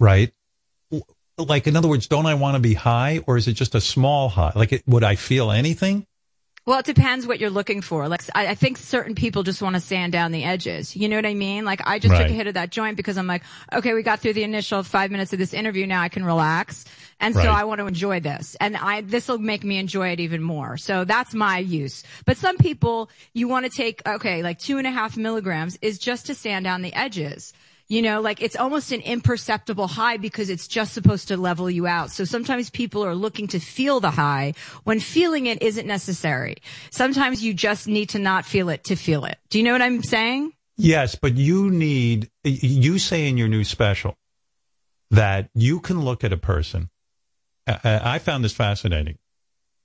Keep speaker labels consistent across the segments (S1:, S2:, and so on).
S1: right? Like, in other words, don't I want to be high or is it just a small high? Like, it, would I feel anything?
S2: Well, it depends what you're looking for. Like, I, I think certain people just want to sand down the edges. You know what I mean? Like, I just
S1: Right.
S2: took a hit of that joint because I'm like, okay, we got through the initial five minutes of this interview. Now I can relax. And so I want to enjoy this. And I, this will make me enjoy it even more. So that's my use. But some people, you want to take, okay, like two and a half milligrams is just to sand down the edges. You know, like it's almost an imperceptible high because it's just supposed to level you out. So sometimes people are looking to feel the high when feeling it isn't necessary. Sometimes you just need to not feel it to feel it. Do you know what I'm saying?
S1: Yes, but you need, you say in your new special that you can look at a person. I, found this fascinating.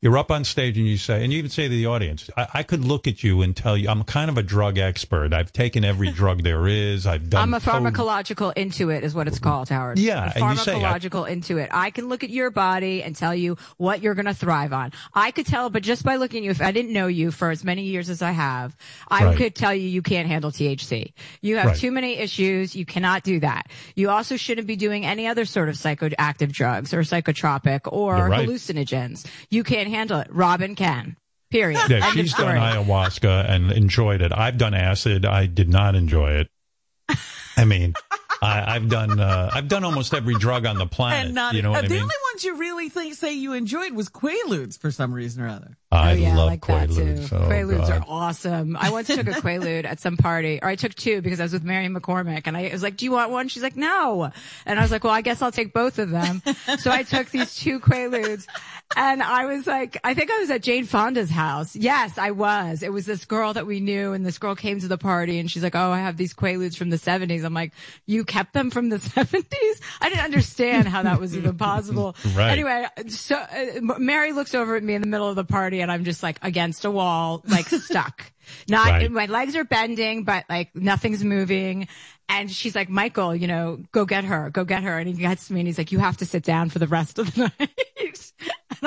S1: You're up on stage and you say, and you even say to the audience, I, I could look at you and tell you, I'm kind of a drug expert. I've taken every drug there is. I've done.
S2: I'm a
S1: code-
S2: pharmacological intuit is what it's called, Howard.
S1: Yeah,
S2: A
S1: and you say, I-
S2: pharmacological intuit. I can look at your body and tell you what you're going to thrive on. I could tell, but just by looking at you, if I didn't know you for as many years as I have, I
S1: Right.
S2: could tell you you can't handle THC. You have
S1: Right.
S2: too many issues. You cannot do that. You also shouldn't be doing any other sort of psychoactive drugs or psychotropic or
S1: right.
S2: hallucinogens. You can't handle it. Robin can. Period.
S1: Yeah, she's done ayahuasca and enjoyed it. I've done acid. I did not enjoy it. I mean, I, I've done uh, I've done almost every drug on the planet.
S3: And not,
S1: you know
S3: uh,
S1: what I
S3: the
S1: mean?
S3: only ones you really think say you enjoyed was Quaaludes for some reason or other.
S1: I
S2: oh, yeah,
S1: love
S2: I like that
S1: Quaaludes.
S2: too.
S1: Oh,
S2: Quaaludes
S1: God.
S2: are awesome. I once took a Quaalude at some party, or I took two because I was with Mary McCormack, and I was like, "Do you want one?" She's like, "No," and I was like, "Well, I guess I'll take both of them." so I took these two Quaaludes, and I was like, I think I was at Jane Fonda's house. Yes, I was. It was this girl that we knew, and this girl came to the party, and she's like, "Oh, I have these Quaaludes from the '70s." I'm like, "You kept them from the '70s?" I didn't understand how that was even possible.
S1: Right.
S2: Anyway, so uh, Mary looks over at me in the middle of the party, and I'm just like against a wall, like stuck. Not
S1: Right.
S2: my legs are bending, but like nothing's moving. And she's like, Michael, you know, go get her, go get her. And he gets me, and he's like, you have to sit down for the rest of the night.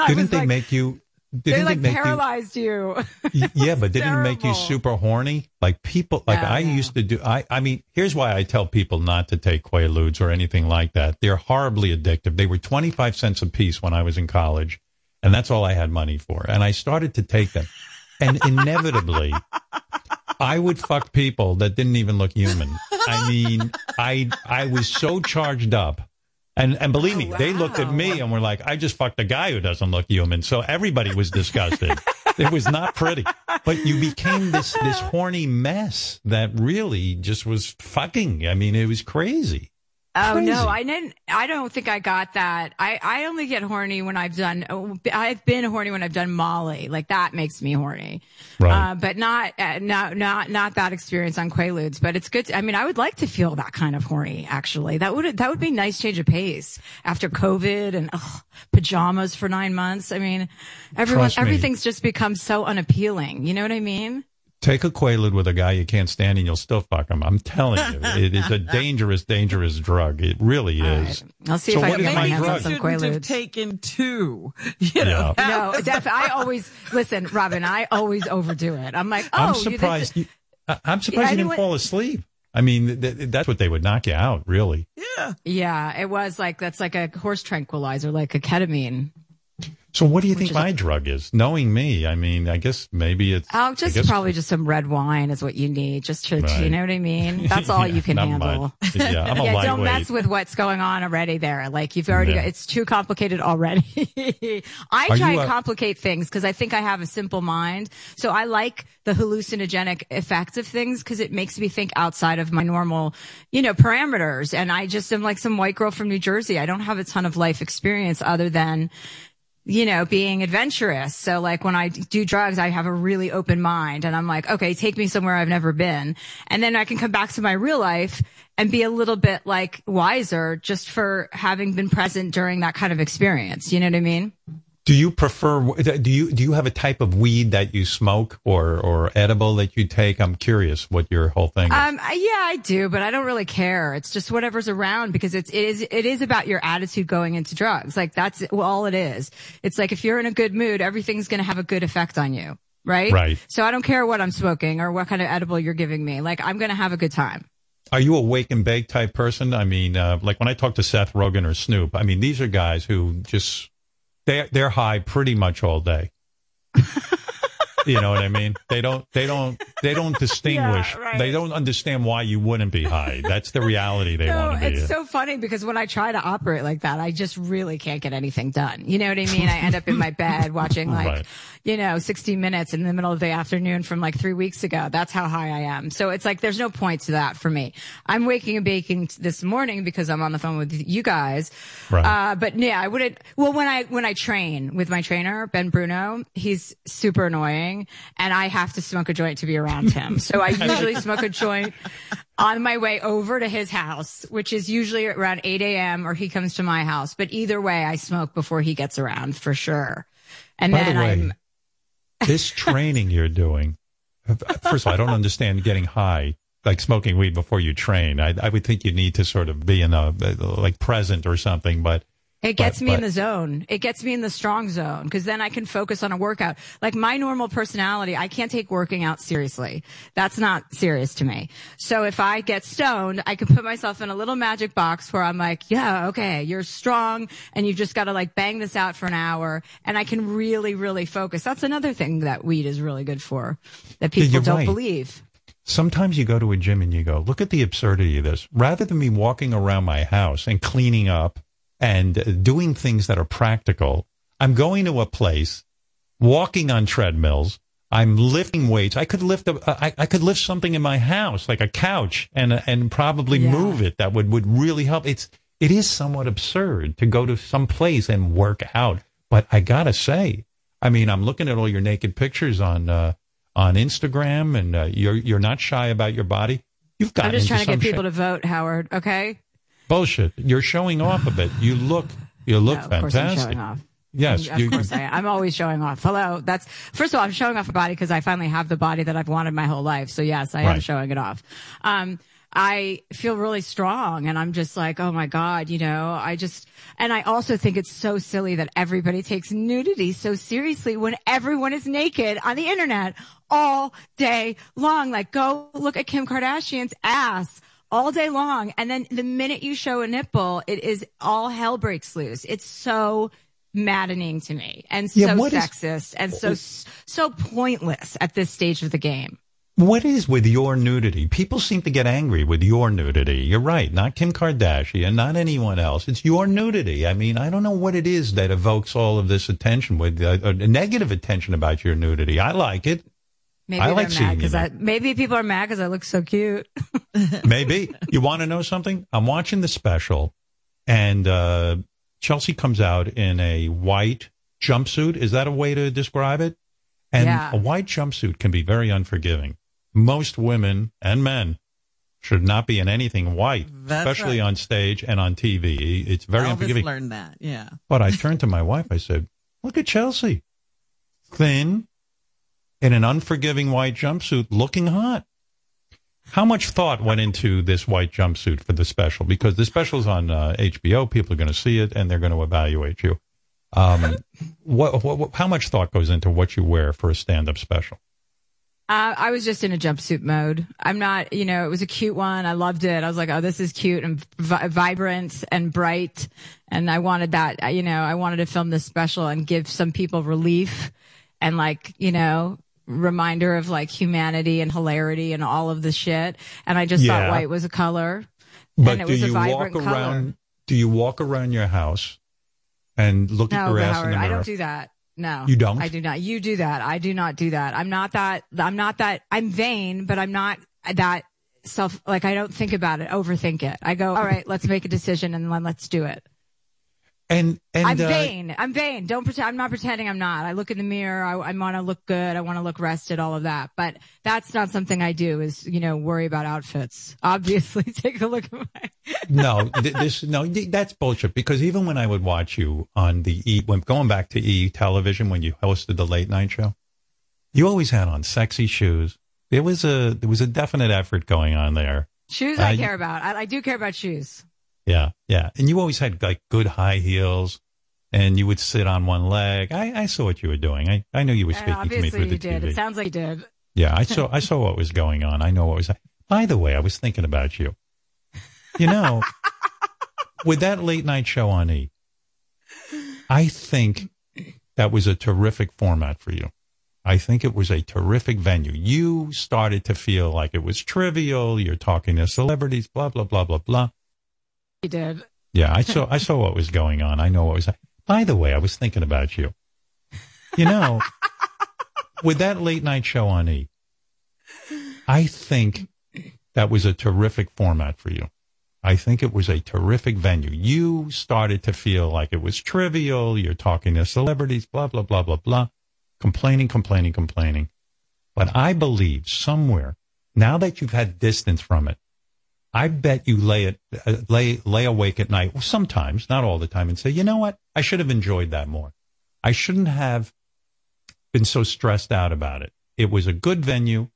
S1: Didn't they
S2: like,
S1: make you?
S2: they
S1: Didn't
S2: like
S1: make
S2: paralyzed you.
S1: you? Yeah, but didn't it make you super horny? Like people, like
S2: No,
S1: I
S2: no.
S1: used to do. I, I mean, here's why I tell people not to take Quaaludes or anything like that. They're horribly addictive. They were 25 cents a piece when I was in college, and that's all I had money for. And I started to take them, and inevitably, I would fuck people that didn't even look human. I mean, I I was so charged up. And and believe me, they looked at me and were like, I just fucked a guy who doesn't look human. So everybody was disgusted. it was not pretty. But you became this this horny mess that really just was fucking. I mean, it was crazy.
S2: Oh
S1: Crazy.
S2: no, I didn't. I don't think I got that. I I only get horny when I've done. oh, I've been horny when I've done Molly. Like that makes me horny.
S1: Right.
S2: Uh, but not uh, not not not that experience on Quaaludes. But it's good. To, I mean, I would like to feel that kind of horny. Actually, that would that would be nice change of pace after COVID and ugh, pajamas for nine months. I mean, everyone
S1: Trust me.
S2: everything's just become so unappealing. You know what I mean?
S1: Take a Quaalude with a guy you can't stand and you'll still fuck him. I'm telling you, it is a dangerous, dangerous drug. It really is.
S2: right. I'll see
S1: So
S2: if I
S1: what
S2: can
S1: is
S2: get my
S1: my
S2: hands on
S1: drug?
S2: some
S3: shouldn't have
S2: Quaaludes.
S3: taken two. You know,
S1: Yeah.
S2: No, definitely. I always listen, Robin. I always overdo it. I'm like, oh,
S1: I'm
S2: you- this-
S1: surprised. You, I- I'm surprised you didn't
S2: anyone-
S1: fall asleep. I mean, th- th- that's what they would knock you out, really.
S3: yeah.
S2: yeah, it was like that's like a horse tranquilizer, like a ketamine.
S1: So, what do you think my drug is? Knowing me, I mean, I guess maybe it's.
S2: Oh, just
S1: guess-
S2: probably just some red wine is what you need. Just to,
S1: Right.
S2: you know what I mean? That's all
S1: Yeah,
S2: you can handle.
S1: much. Yeah, I'm a
S2: yeah, don't mess with what's going on already there. Like you've already,
S1: Yeah.
S2: got, it's too complicated already. I
S1: Are
S2: try and
S1: a-
S2: complicate things because I think I have a simple mind. So I like the hallucinogenic effects of things because it makes me think outside of my normal, you know, parameters. And I just am like some white girl from New Jersey. I don't have a ton of life experience other than, you know, being adventurous. So like when I do drugs, I have a really open mind and I'm like, okay, take me somewhere I've never been. And then I can come back to my real life and be a little bit like wiser just for having been present during that kind of experience. You know what I mean?
S1: Do you prefer? Do you do you have a type of weed that you smoke or or edible that you take? I'm curious what your whole thing is.
S2: Um, yeah, I do, but I don't really care. It's just whatever's around because it's, it is, it is about your attitude going into drugs. Like that's all it is. It's like if you're in a good mood, everything's going to have a good effect on you. Right.
S1: Right.
S2: So I don't care what I'm smoking or what kind of edible you're giving me. Like I'm going to have a good time.
S1: Are you a wake and bake type person? I mean, uh, like when I talk to Seth Rogen or Snoop, I mean, these are guys who just they they're high pretty much all day. you know what I mean? They don't they don't they don't distinguish.
S2: Yeah, right.
S1: They don't understand why you wouldn't be high. That's the reality they
S2: No,
S1: want to be.
S2: it's
S1: in.
S2: so funny because when I try to operate like that, I just really can't get anything done. You know what I mean? I end up in my bed watching like,
S1: Right.
S2: you know, 60 minutes in the middle of the afternoon from like three weeks ago. That's how high I am. So it's like, there's no point to that for me. I'm waking and baking this morning because I'm on the phone with you guys.
S1: Right.
S2: Uh, but yeah, I wouldn't, well, when I, when I train with my trainer, Ben Bruno, he's super annoying and I have to smoke a joint to be around him. So I usually smoke a joint on my way over to his house, which is usually around 8 a.m. or he comes to my house. But either way, I smoke before he gets around for sure. And
S1: By
S2: then
S1: the way,
S2: I'm,
S1: this training you're doing. First of all, I don't understand getting high, like smoking weed before you train. I, I would think you need to sort of be in a like present or something. But
S2: It gets
S1: But-
S2: me in the zone. It gets me in the strong zone because then I can focus on a workout. Like my normal personality, I can't take working out seriously. That's not serious to me. So if I get stoned, I can put myself in a little magic box where I'm like, yeah, okay, you're strong and you've just got to like bang this out for an hour and I can really, really focus. That's another thing that weed is really good for that people
S1: you're
S2: don't
S1: right.
S2: believe.
S1: sometimes you go to a gym and you go, look at the absurdity of this. Rather than me walking around my house and cleaning up and doing things that are practical, I'm going to a place, walking on treadmills. I'm lifting weights. I could lift a, I, I could lift something in my house, like a couch, and and probably
S2: Yeah.
S1: move it. That would would really help. It's it is somewhat absurd to go to some place and work out. But I gotta say, I mean, I'm looking at all your naked pictures on uh, on Instagram, and uh, you're you're not shy about your body. You've got
S2: I'm just trying to get people to vote, Howard. Okay.
S1: Bullshit. You're showing off a bit. You look you look
S2: No, of course I'm
S1: fantastic.
S2: showing off.
S1: Yes,
S2: Of
S1: you,
S2: course I am. I'm always showing off. Hello. That's first of all, I'm showing off a body because I finally have the body that I've wanted my whole life. So yes, I am showing it off. Um, I feel really strong and I'm just like, oh my God, you know, I just, and I also think it's so silly that everybody takes nudity so seriously when everyone is naked on the internet all day long. Like go look at Kim Kardashian's ass all day long. And then the minute you show a nipple, it is all hell breaks loose. It's so maddening to me and
S1: Yeah,
S2: so
S1: what is-
S2: sexist and so, so pointless at this stage of the game.
S1: What is with your nudity? People seem to get angry with your nudity. You're right. Not Kim Kardashian, not anyone else. It's your nudity. I mean, I don't know what it is that evokes all of this attention with uh, uh, negative attention about your nudity. I like it.
S2: Maybe
S1: I like seeing you
S2: I, maybe people are mad because I look so cute.
S1: Maybe. you want to know something? I'm watching the special and uh, Chelsea comes out in a white jumpsuit. Is that a way to describe it? And
S2: Yeah.
S1: a white jumpsuit can be very unforgiving. Most women and men should not be in anything white,
S3: That's
S1: especially
S3: right.
S1: on stage and on TV. It's very
S3: Elvis
S1: unforgiving.
S3: learned that. Yeah.
S1: But I turned to my wife. I said, "Look at Chelsea, thin, in an unforgiving white jumpsuit, looking hot." How much thought went into this white jumpsuit for the special? Because the special's on uh, HBO. People are going to see it and they're going to evaluate you. Um, what, what, what, how much thought goes into what you wear for a stand-up special?
S2: Uh, I was just in a jumpsuit mode. I'm not, you know, it was a cute one. I loved it. I was like, oh, this is cute and vi- vibrant and bright. And I wanted that, you know, I wanted to film this special and give some people relief and like, you know, reminder of like humanity and hilarity and all of the shit. And I just
S1: Yeah.
S2: thought white was a color.
S1: But
S2: and it
S1: do
S2: was a
S1: you walk
S2: vibrant color.
S1: around? Do you walk around your house and look at your ass
S2: Howard,
S1: in the
S2: I don't do that. No,
S1: You don't?
S2: I do not. You do that. I do not do that. I'm not that. I'm not that. I'm vain, but I'm not that self. Like I don't think about it, overthink it. I go, all right, let's make a decision and then let's do it.
S1: And and
S2: I'm
S1: uh,
S2: vain. I'm vain. Don't pretend. I'm not pretending I'm not. I look in the mirror. I, I want to look good. I want to look rested. All of that. But that's not something I do. Is you know worry about outfits. Obviously, take a look at my.
S1: no, th- this no, th- that's bullshit. Because even when I would watch you on the E, when going back to E television when you hosted the late night show, you always had on sexy shoes. There was a there was a definite effort going on there.
S2: Shoes I
S1: Uh,
S2: care about. I, I do care about shoes.
S1: Yeah, yeah, and you always had like good high heels, and you would sit on one leg. I, I saw what you were doing. I, I knew you were speaking to me through the
S2: you did.
S1: TV.
S2: It sounds like you did.
S1: Yeah, I saw I saw what was going on. I know what was. By the way, I was thinking about you. You know, with that late night show on E, I think that was a terrific format for you. I think it was a terrific venue. You started to feel like it was trivial. You're talking to celebrities, blah, blah, blah, blah, blah.
S2: You did.
S1: Yeah, I saw, I saw what was going on. I know what was, by the way, I was thinking about you. You know, with that late night show on E, I think that was a terrific format for you. I think it was a terrific venue. You started to feel like it was trivial. You're talking to celebrities, blah, blah, blah, blah, blah, complaining, complaining, complaining. But I believe somewhere, now that you've had distance from it, I bet you lay it, uh, lay, lay awake at night, sometimes, not all the time, and say, you know what? I should have enjoyed that more. I shouldn't have been so stressed out about it. It was a good venue.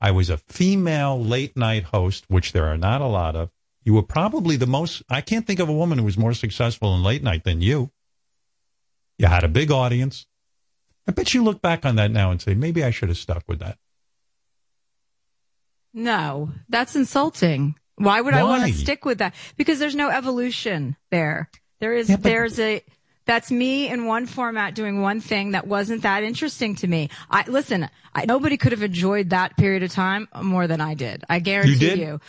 S1: I was a female late night host, which there are not a lot of. You were probably the most, I can't think of a woman who was more successful in late night than you. You had a big audience. I bet you look back on that now and say, maybe I should have stuck with that.
S2: No, that's insulting. Why would I want to stick with that? Because there's no evolution there. There is,
S1: Yeah, but-
S2: there's a, that's me in one format doing one thing that wasn't that interesting to me. I, listen, I, nobody could have enjoyed that period of time more than I did. I guarantee
S1: did?
S2: you.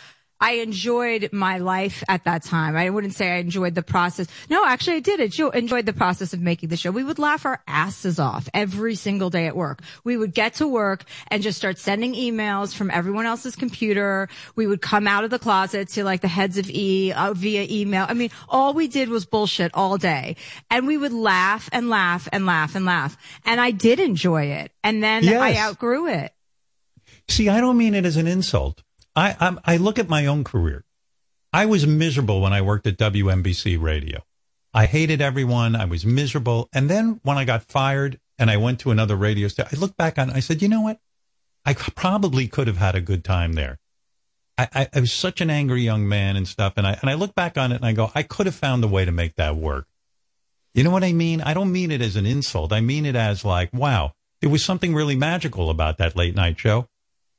S2: I enjoyed my life at that time. I wouldn't say I enjoyed the process. No, actually I did enjoy, enjoyed the process of making the show. We would laugh our asses off every single day at work. We would get to work and just start sending emails from everyone else's computer. We would come out of the closet to like the heads of E uh, via email. I mean, all we did was bullshit all day and we would laugh and laugh and laugh and laugh. And I did enjoy it. And then I outgrew it.
S1: See, I don't mean it as an insult. I, I'm, I look at my own career. I was miserable when I worked at WNBC radio. I hated everyone. I was miserable. And then when I got fired and I went to another radio station, I looked back on. I said, you know what? I probably could have had a good time there. I, I, I was such an angry young man and stuff. And I, and I look back on it and I go, I could have found a way to make that work. You know what I mean? I don't mean it as an insult. I mean it as like, wow, there was something really magical about that late night show.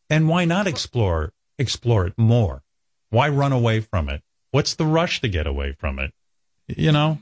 S1: And why not explore explore it more? Why run away from it? What's the rush to get away from it? You know?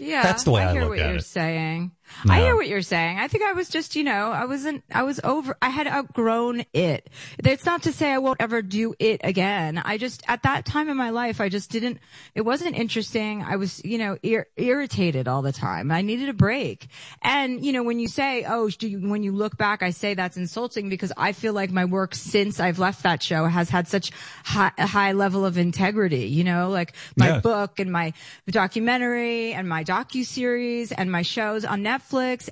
S2: Yeah,
S1: That's the way I
S2: hear
S1: look
S2: what
S1: at
S2: you're
S1: it.
S2: saying. I hear what you're saying. I think I was just, you know, I wasn't, I was over, I had outgrown it. It's not to say I won't ever do it again. I just, at that time in my life, I just didn't, it wasn't interesting. I was, you know, ir- irritated all the time. I needed a break. And, you know, when you say, oh, do you, when you look back, I say that's insulting because I feel like my work since I've left that show has had such high, a high level of integrity, you know, like my
S1: Yeah.
S2: book and my documentary and my docu series and my shows on Netflix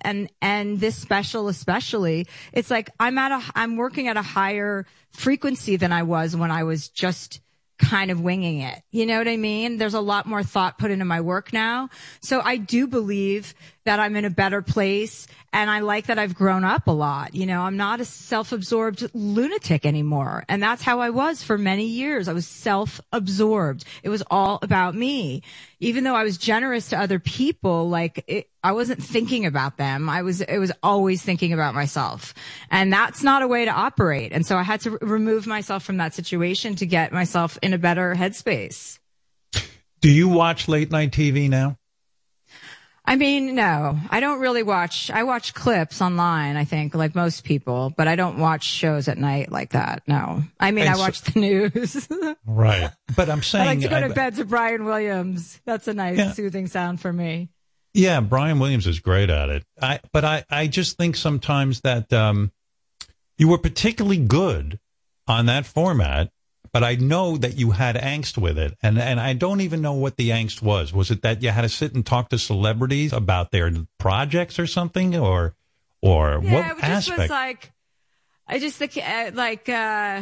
S2: and and this special especially. It's like I'm at a I'm working at a higher frequency than I was when I was just kind of winging it. You know what I mean? There's a lot more thought put into my work now. So I do believe that I'm in a better place and I like that I've grown up a lot. You know, I'm not a self-absorbed lunatic anymore. And that's how I was for many years. I was self-absorbed. It was all about me. Even though I was generous to other people, like it, I wasn't thinking about them. I was, it was always thinking about myself. And that's not a way to operate. And so I had to remove myself from that situation to get myself in a better headspace.
S1: Do you watch late night TV now?
S2: I mean, no, I don't really watch. I watch clips online, I think, like most people, but I don't watch shows at night like that. No. I mean,
S1: And
S2: I
S1: so-
S2: watch the news.
S1: Right. But I'm saying I
S2: like to go to
S1: I-
S2: bed to Brian Williams. That's a nice
S1: Yeah.
S2: soothing sound for me.
S1: Yeah, Brian Williams is great at it. I but I I just think sometimes that um you were particularly good on that format, but I know that you had angst with it. And and I don't even know what the angst was. Was it that you had to sit and talk to celebrities about their projects or something or or
S2: Yeah,
S1: what
S2: it just
S1: aspect?
S2: was like, I just think, uh, like, uh,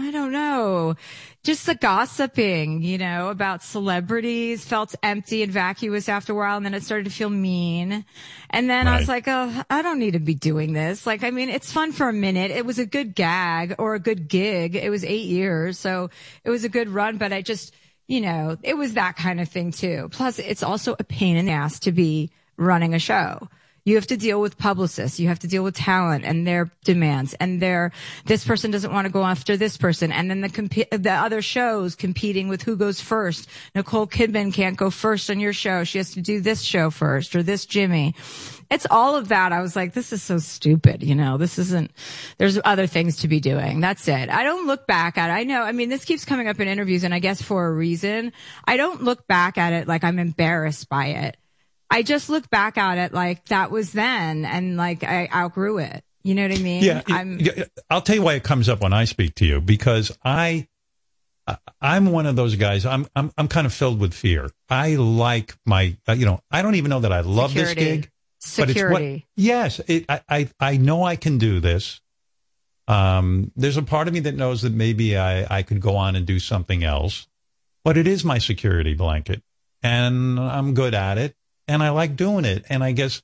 S2: I don't know, just the gossiping, you know, about celebrities felt empty and vacuous after a while. And then it started to feel mean. And then I was like, oh, I don't need to be doing this. Like, I mean, it's fun for a minute. It was a good gag or a good gig. It was eight years. So it was a good run, but I just, you know, it was that kind of thing too. Plus it's also a pain in the ass to be running a show. You have to deal with publicists. You have to deal with talent and their demands and their, this person doesn't want to go after this person. And then the, comp- the other shows competing with who goes first. Nicole Kidman can't go first on your show. She has to do this show first or this Jimmy. It's all of that. I was like, this is so stupid. You know, this isn't, there's other things to be doing. That's it. I don't look back at it. I know, I mean, this keeps coming up in interviews and I guess for a reason. I don't look back at it like I'm embarrassed by it. I just look back at it like that was then and like I outgrew it. You know what I mean?
S1: Yeah. I'm, I'll tell you why it comes up when I speak to you because I, I'm one of those guys. I'm I'm I'm kind of filled with fear. I like my, uh, you know, I don't even know that I love
S2: Security.
S1: this gig.
S2: Security.
S1: What, yes, it, I, I I know I can do this. Um, there's a part of me that knows that maybe I I could go on and do something else, but it is my security blanket, and I'm good at it, and I like doing it, and I guess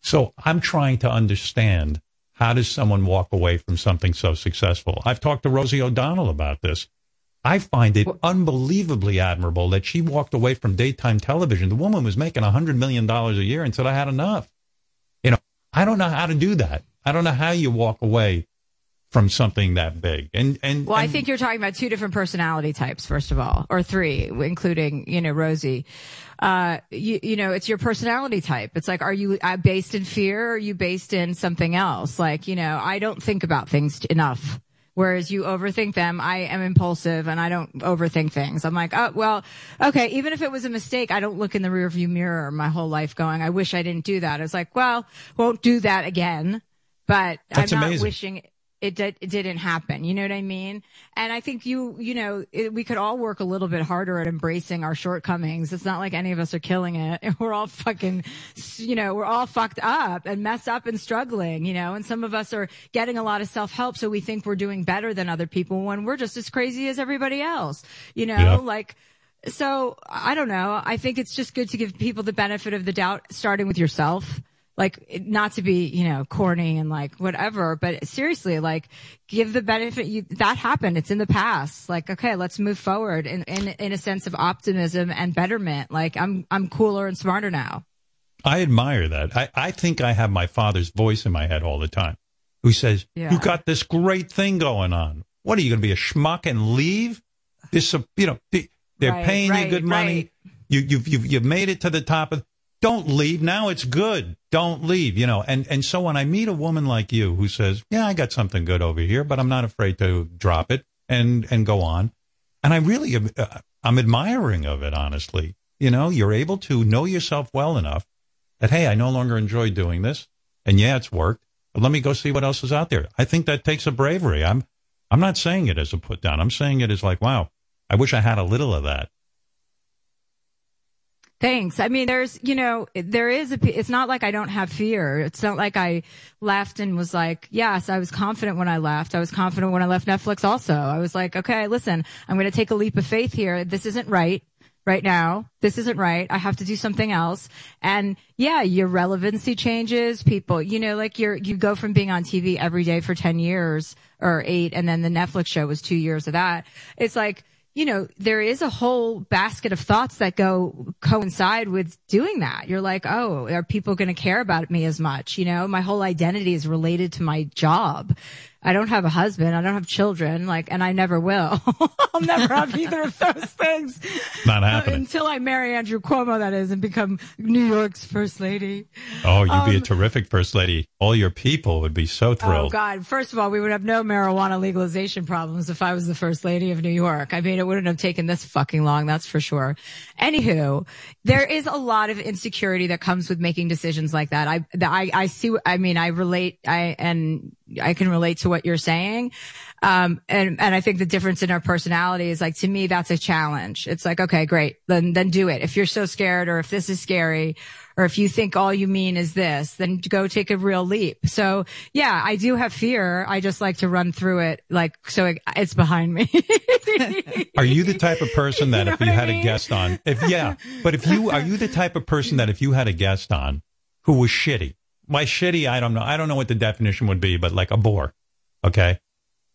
S1: so. I'm trying to understand how does someone walk away from something so successful. I've talked to Rosie O'Donnell about this. I find it unbelievably admirable that she walked away from daytime television. The woman was making a hundred million dollars a year and said, I had enough. You know, I don't know how to do that. I don't know how you walk away from something that big. And, and,
S2: well,
S1: and,
S2: I think you're talking about two different personality types, first of all, or three, including, you know, Rosie. Uh, you, you know, it's your personality type. It's like, are you uh, based in fear or are you based in something else? Like, you know, I don't think about things enough. Whereas you overthink them. I am impulsive and I don't overthink things. I'm like, oh, well, okay. Even if it was a mistake, I don't look in the rearview mirror my whole life going, I wish I didn't do that. It's like, well, won't do that again. But
S1: That's
S2: I'm not
S1: amazing.
S2: wishing it, did, it didn't happen. You know what I mean? And I think you, you know, it, we could all work a little bit harder at embracing our shortcomings. It's not like any of us are killing it. We're all fucking, you know, we're all fucked up and messed up and struggling, you know, and some of us are getting a lot of self help. So we think we're doing better than other people when we're just as crazy as everybody else, you know,
S1: Yeah.
S2: like, so I don't know. I think it's just good to give people the benefit of the doubt, starting with yourself. Like, not to be, you know, corny and like whatever, but seriously, like, give the benefit. You, that happened. It's in the past. Like, okay, let's move forward in, in, in a sense of optimism and betterment. Like, I'm, I'm cooler and smarter now.
S1: I admire that. I, I think I have my father's voice in my head all the time who says,
S2: Yeah.
S1: you got this great thing going on. What are you going to be a schmuck and leave? This, you know, they- they're
S2: Right,
S1: paying you good money.
S2: right.
S1: You, you've, you've, you've made it to the top of, don't leave. Now it's good. Don't leave, you know. And, and so when I meet a woman like you who says, yeah, I got something good over here, but I'm not afraid to drop it and, and go on. And I really, am- uh, I'm admiring of it, honestly. You know, you're able to know yourself well enough that, hey, I no longer enjoy doing this. And yeah, it's worked, but let me go see what else is out there. I think that takes a bravery. I'm, I'm not saying it as a put down. I'm saying it as like, wow, I wish I had a little of that.
S2: Thanks. I mean, there's, you know, there is a, it's not like I don't have fear. It's not like I left and was like, yes, I was confident when I left. I was confident when I left Netflix also. I was like, okay, listen, I'm going to take a leap of faith here. This isn't right right now. This isn't right. I have to do something else. And yeah, your relevancy changes. People, you know, like you're, you go from being on TV every day for 10 years or eight. And then the Netflix show was two years of that. It's like, you know, there is a whole basket of thoughts that go coincide with doing that. You're like, oh, are people going to care about me as much? You know, my whole identity is related to my job. I don't have a husband. I don't have children. Like, and I never will. I'll never have either of those things.
S1: Not happening.
S2: Until I marry Andrew Cuomo, that is, and become New York's first lady.
S1: Oh, you'd be a
S2: Um,
S1: terrific first lady. All your people would be so thrilled. Oh.
S2: God! First of all, we would have no marijuana legalization problems if I was the first lady of New York. I mean, it wouldn't have taken this fucking long, that's for sure. Anywho, there is a lot of insecurity that comes with making decisions like that. I, that I, I see. I mean, I relate. I and I can relate to what you're saying. Um, and, and I think the difference in our personality is like, to me, that's a challenge. It's like, okay, great. Then, then do it. If you're so scared or if this is scary or if you think all you mean is this, then go take a real leap. So yeah, I do have fear. I just like to run through it. Like, so it, it's behind me.
S1: Are you the type of person that
S2: You know
S1: if you
S2: I
S1: had a guest on, if yeah, but if you are you the type of person that if you had a guest on who was shitty, by shitty I don't know, I don't know what the definition would be, but like a bore, okay,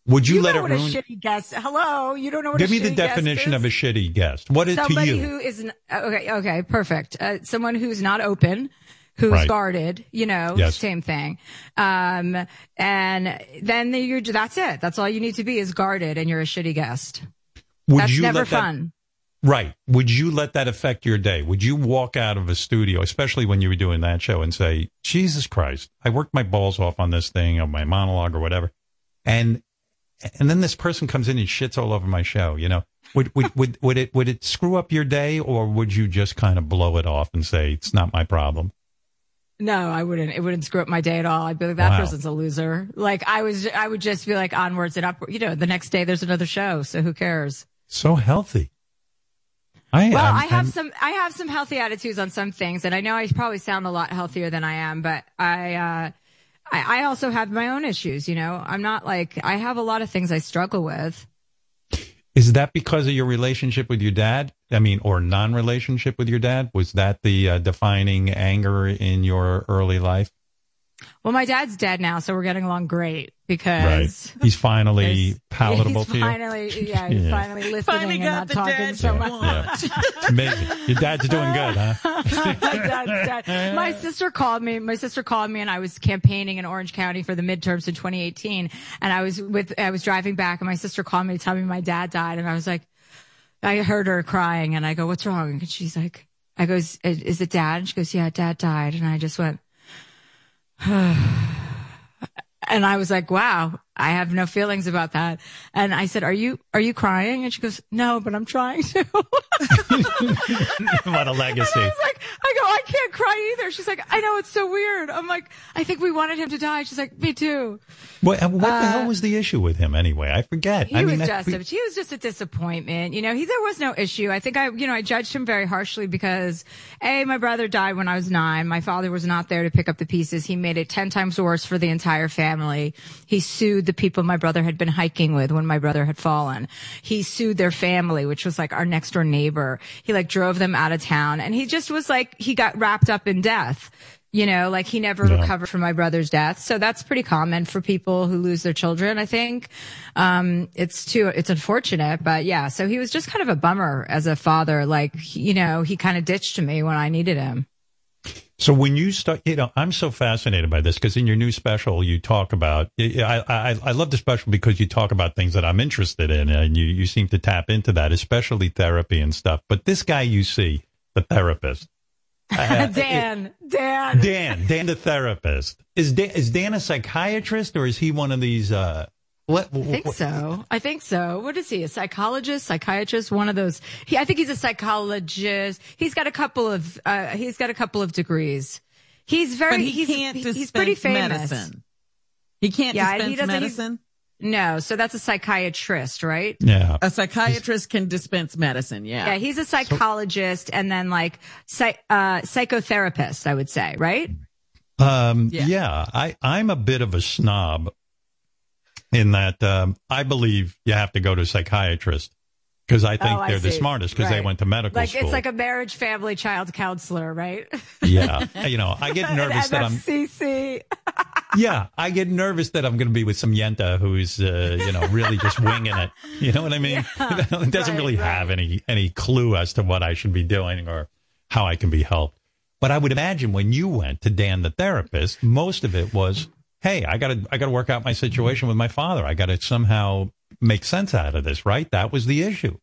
S1: would you,
S2: you
S1: let it ruin?
S2: a shitty guest. Hello, you don't know what
S1: Give me the definition of a shitty guest. What is to
S2: somebody
S1: you?
S2: who is n- okay okay perfect uh, someone who's not open who's
S1: Right.
S2: guarded, you know,
S1: Yes.
S2: same thing. Um, and then you're, that's it. That's all you need to be is guarded and you're a shitty guest.
S1: Would
S2: That's
S1: you
S2: never
S1: let that-
S2: fun.
S1: Right. Would you let that affect your day? Would you walk out of a studio, especially when you were doing that show, and say, Jesus Christ, I worked my balls off on this thing, on my monologue or whatever. And, and then this person comes in and shits all over my show, you know? Would, would, would, would it, would it screw up your day or would you just kind of blow it off and say, it's not my problem?
S2: No, I wouldn't. It wouldn't screw up my day at all. I'd be like, that
S1: Wow.
S2: person's a loser. Like I was, I would just be like onwards and upwards. You know, the next day there's another show. So who cares?
S1: So healthy. I,
S2: Well,
S1: I'm-
S2: I have
S1: I'm-
S2: some, I have some healthy attitudes on some things, and I know I probably sound a lot healthier than I am, but I, uh, I, I also have my own issues. You know, I'm not like I have a lot of things I struggle with.
S1: Is that because of your relationship with your dad? I mean, or non-relationship with your dad? Was that the uh, defining anger in your early life?
S2: Well, my dad's dead now, so we're getting along great because
S1: Right. He's finally palatable
S2: he's
S1: to you.
S2: finally, yeah, he's
S1: Yeah.
S2: finally listening
S3: Finally
S2: and
S3: got
S2: not
S3: the
S2: talking so much.
S1: Yeah. It's amazing. Your dad's doing good, huh?
S2: my dad's dead. My sister called me. My sister called me, and I was campaigning in Orange County for the midterms in 2018. And I was with, I was driving back, and my sister called me to tell me my dad died. And I was like, I heard her crying, and I go, "What's wrong?" And she's like, "I goes, is it dad?" And she goes, "Yeah, dad died." And I just went, and I was like, "Wow." I have no feelings about that. And I said, are you, are you crying? And she goes, no, but I'm trying to.
S1: what a legacy.
S2: I was like, I go, I can't cry either. She's like, I know it's so weird. I'm like, I think we wanted him to die. She's like, me too.
S1: What, what the hell was the issue with him anyway? I forget.
S2: Uh, He
S1: I mean,
S2: was just, a, he was just a disappointment. You know, he, there was no issue. I think I, you know, I judged him very harshly because A, my brother died when I was nine. My father was not there to pick up the pieces. He made it 10 times worse for the entire family. He sued the people my brother had been hiking with when my brother had fallen. He sued their family, which was like our next door neighbor. He like drove them out of town and he just was like, he got wrapped up in death. You know, like he never
S1: Yeah.
S2: recovered from my brother's death. So that's pretty common for people who lose their children, I think. Um, it's too, it's unfortunate, but yeah. So he was just kind of a bummer as a father. Like, you know, he kind of ditched me when I needed him.
S1: So when you start, you know, I'm so fascinated by this because in your new special you talk about. I, I I love the special because you talk about things that I'm interested in, and you you seem to tap into that, especially therapy and stuff. But this guy you see, the therapist, uh,
S2: Dan, Dan.
S1: Dan, Dan, the therapist, is Dan, is Dan a psychiatrist or is he one of these? Uh, what?
S2: I think so. I think so. What is he? A psychologist, psychiatrist? One of those. He, I think he's a psychologist. He's got a couple of. Uh, he's got a couple of degrees. He's very.
S3: But he
S2: he's,
S3: can't
S2: he- he's pretty famous.
S3: medicine. He can't
S2: Yeah,
S3: dispense
S2: he doesn't- he's-
S3: medicine.
S2: No, so that's a psychiatrist, right?
S1: Yeah.
S3: A psychiatrist can dispense medicine. Yeah.
S2: Yeah, he's a psychologist and then like psych, uh, psychotherapist, I would say, right?
S1: Um, yeah.
S3: Yeah.
S1: I, I'm a bit of a snob in that um, I believe you have to go to a psychiatrist because I think
S2: Oh,
S1: they're the smartest because they went to medical
S2: Like
S1: school.
S2: it's like a marriage, family, child counselor, right?
S1: yeah. You know, I get nervous that I'm,
S2: FCC.
S1: yeah, I get nervous that I'm going to be with some yenta who's, uh, you know, really just winging it. You know what I mean? it doesn't
S2: Right,
S1: really
S2: right.
S1: have any, any clue as to what I should be doing or how I can be helped. But I would imagine when you went to Dan the therapist, most of it was, Hey, I gotta, I gotta work out my situation with my father. I gotta somehow make sense out of this, right? That was the issue.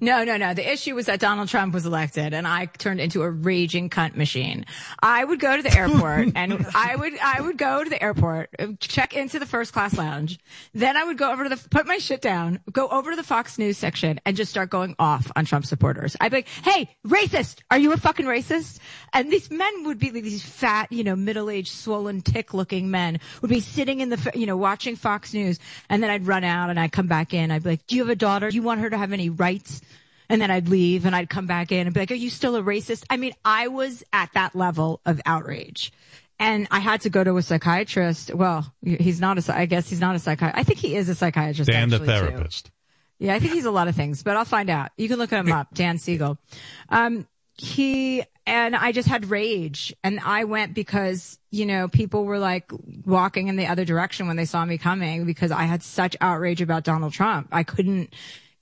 S2: No, no, no. The issue was that Donald Trump was elected and I turned into a raging cunt machine. I would go to the airport and I would, I would go to the airport, check into the first class lounge. Then I would go over to the, put my shit down, go over to the Fox News section and just start going off on Trump supporters. I'd be like, Hey, racist. Are you a fucking racist? And these men would be these fat, you know, middle-aged, swollen, tick-looking men would be sitting in the, you know, watching Fox News. And then I'd run out and I'd come back in. I'd be like, do you have a daughter? Do you want her to have any rights? And then I'd leave and I'd come back in and be like, are you still a racist? I mean, I was at that level of outrage. And I had to go to a psychiatrist. Well, he's not a, I guess he's not a psychiatrist. I think he is a psychiatrist.
S1: Dan the
S2: actually, too.
S1: therapist.
S2: Yeah, I think he's a lot of things, but I'll find out. You can look him up, Dan Siegel. Um, he and I just had rage, and I went because you know people were like walking in the other direction when they saw me coming because I had such outrage about Donald Trump. I couldn't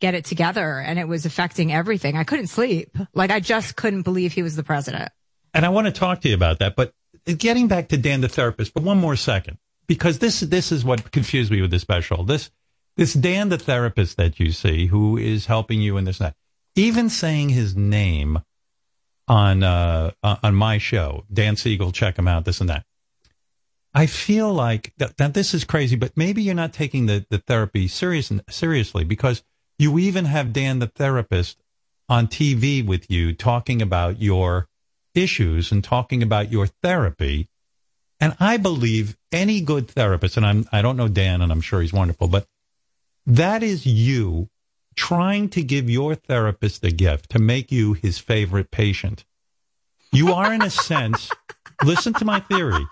S2: get it together, and it was affecting everything. I couldn't sleep. Like I just couldn't believe he was the president.
S1: and I want to talk to you about that. But getting back to Dan the therapist for one more second, because this this is what confused me with the special. This this Dan the therapist that you see, who is helping you in this night, even saying his name on uh, on my show, Dan Siegel, check him out, this and that. I feel like that, that this is crazy, but maybe you're not taking the, the therapy serious, seriously because you even have Dan the therapist on TV with you talking about your issues and talking about your therapy. And I believe any good therapist, and I'm, I don't know Dan and I'm sure he's wonderful, but that is you trying to give your therapist a gift to make you his favorite patient. You are, in a sense, listen to my theory.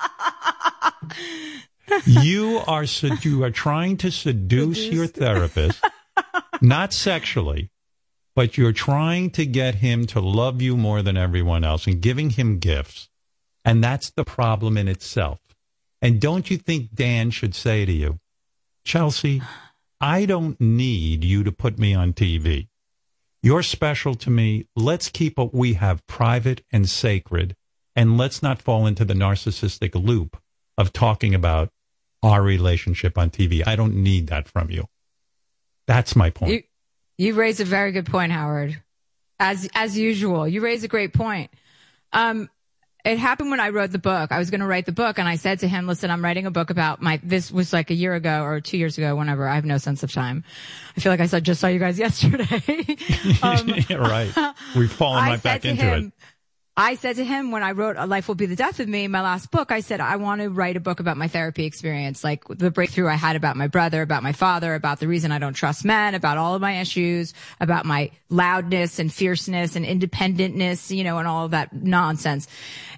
S1: You are you are trying to seduce your therapist, not sexually, but you're trying to get him to love you more than everyone else and giving him gifts. And that's the problem in itself. And don't you think Dan should say to you, Chelsea, I don't need you to put me on TV. You're special to me. Let's keep what we have private and sacred, and let's not fall into the narcissistic loop of talking about our relationship on TV. I don't need that from you. That's my point.
S2: You, you raise a very good point, Howard. As as usual, you raise a great point. Um, it happened when I wrote the book. I was going to write the book and I said to him, listen, I'm writing a book about my, this was like a year ago or two years ago, whenever. I have no sense of time. I feel like I said, just saw you guys yesterday.
S1: um, yeah, right. We've fallen right back into him, it.
S2: I said to him when I wrote A Life Will Be the Death of Me, my last book, I said, I want to write a book about my therapy experience, like the breakthrough I had about my brother, about my father, about the reason I don't trust men, about all of my issues, about my loudness and fierceness and independentness, you know, and all of that nonsense.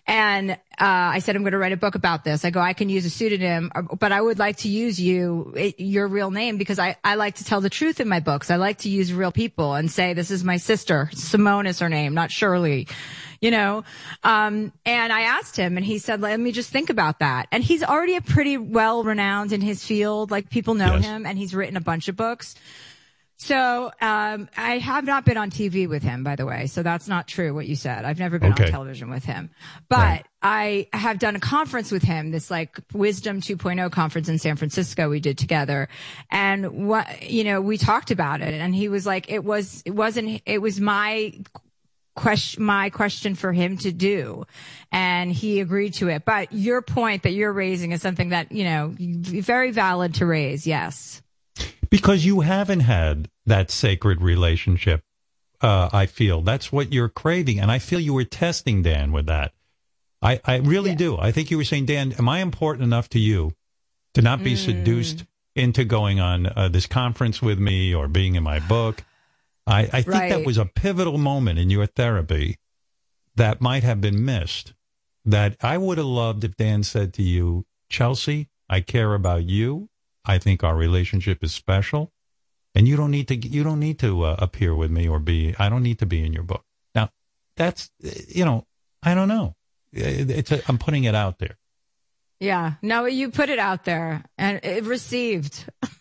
S2: And, uh, I said, I'm going to write a book about this. I go, I can use a pseudonym, uh, but I would like to use you, your real name because I, I like to tell the truth in my books. I like to use real people and say, this is my sister. Simone is her name, not Shirley you know? Um, and I asked him and he said, let me just think about that. And he's already a pretty well renowned in his field. Like people know yes. him and he's written a bunch of books. So, um, I have not been on TV with him, by the way. So that's not true what you said. I've never been okay. on television with him, but right. I have done a conference with him, this like wisdom 2.0 conference in San Francisco we did together. And what, you know, we talked about it and he was like, it was, it wasn't, it was my question, my question for him to do. And he agreed to it. But your point that you're raising is something that, you know, very valid to raise. Yes.
S1: Because you haven't had that sacred relationship. Uh, I feel that's what you're craving. And I feel you were testing Dan with that. I, I really yeah. do. I think you were saying, Dan, am I important enough to you to not be mm. seduced into going on uh, this conference with me or being in my book? I, I think right. that was a pivotal moment in your therapy that might have been missed. That I would have loved if Dan said to you, Chelsea, I care about you. I think our relationship is special, and you don't need to you don't need to uh, appear with me or be. I don't need to be in your book. Now, that's you know I don't know. It's a, I'm putting it out there.
S2: Yeah, no, you put it out there and it received.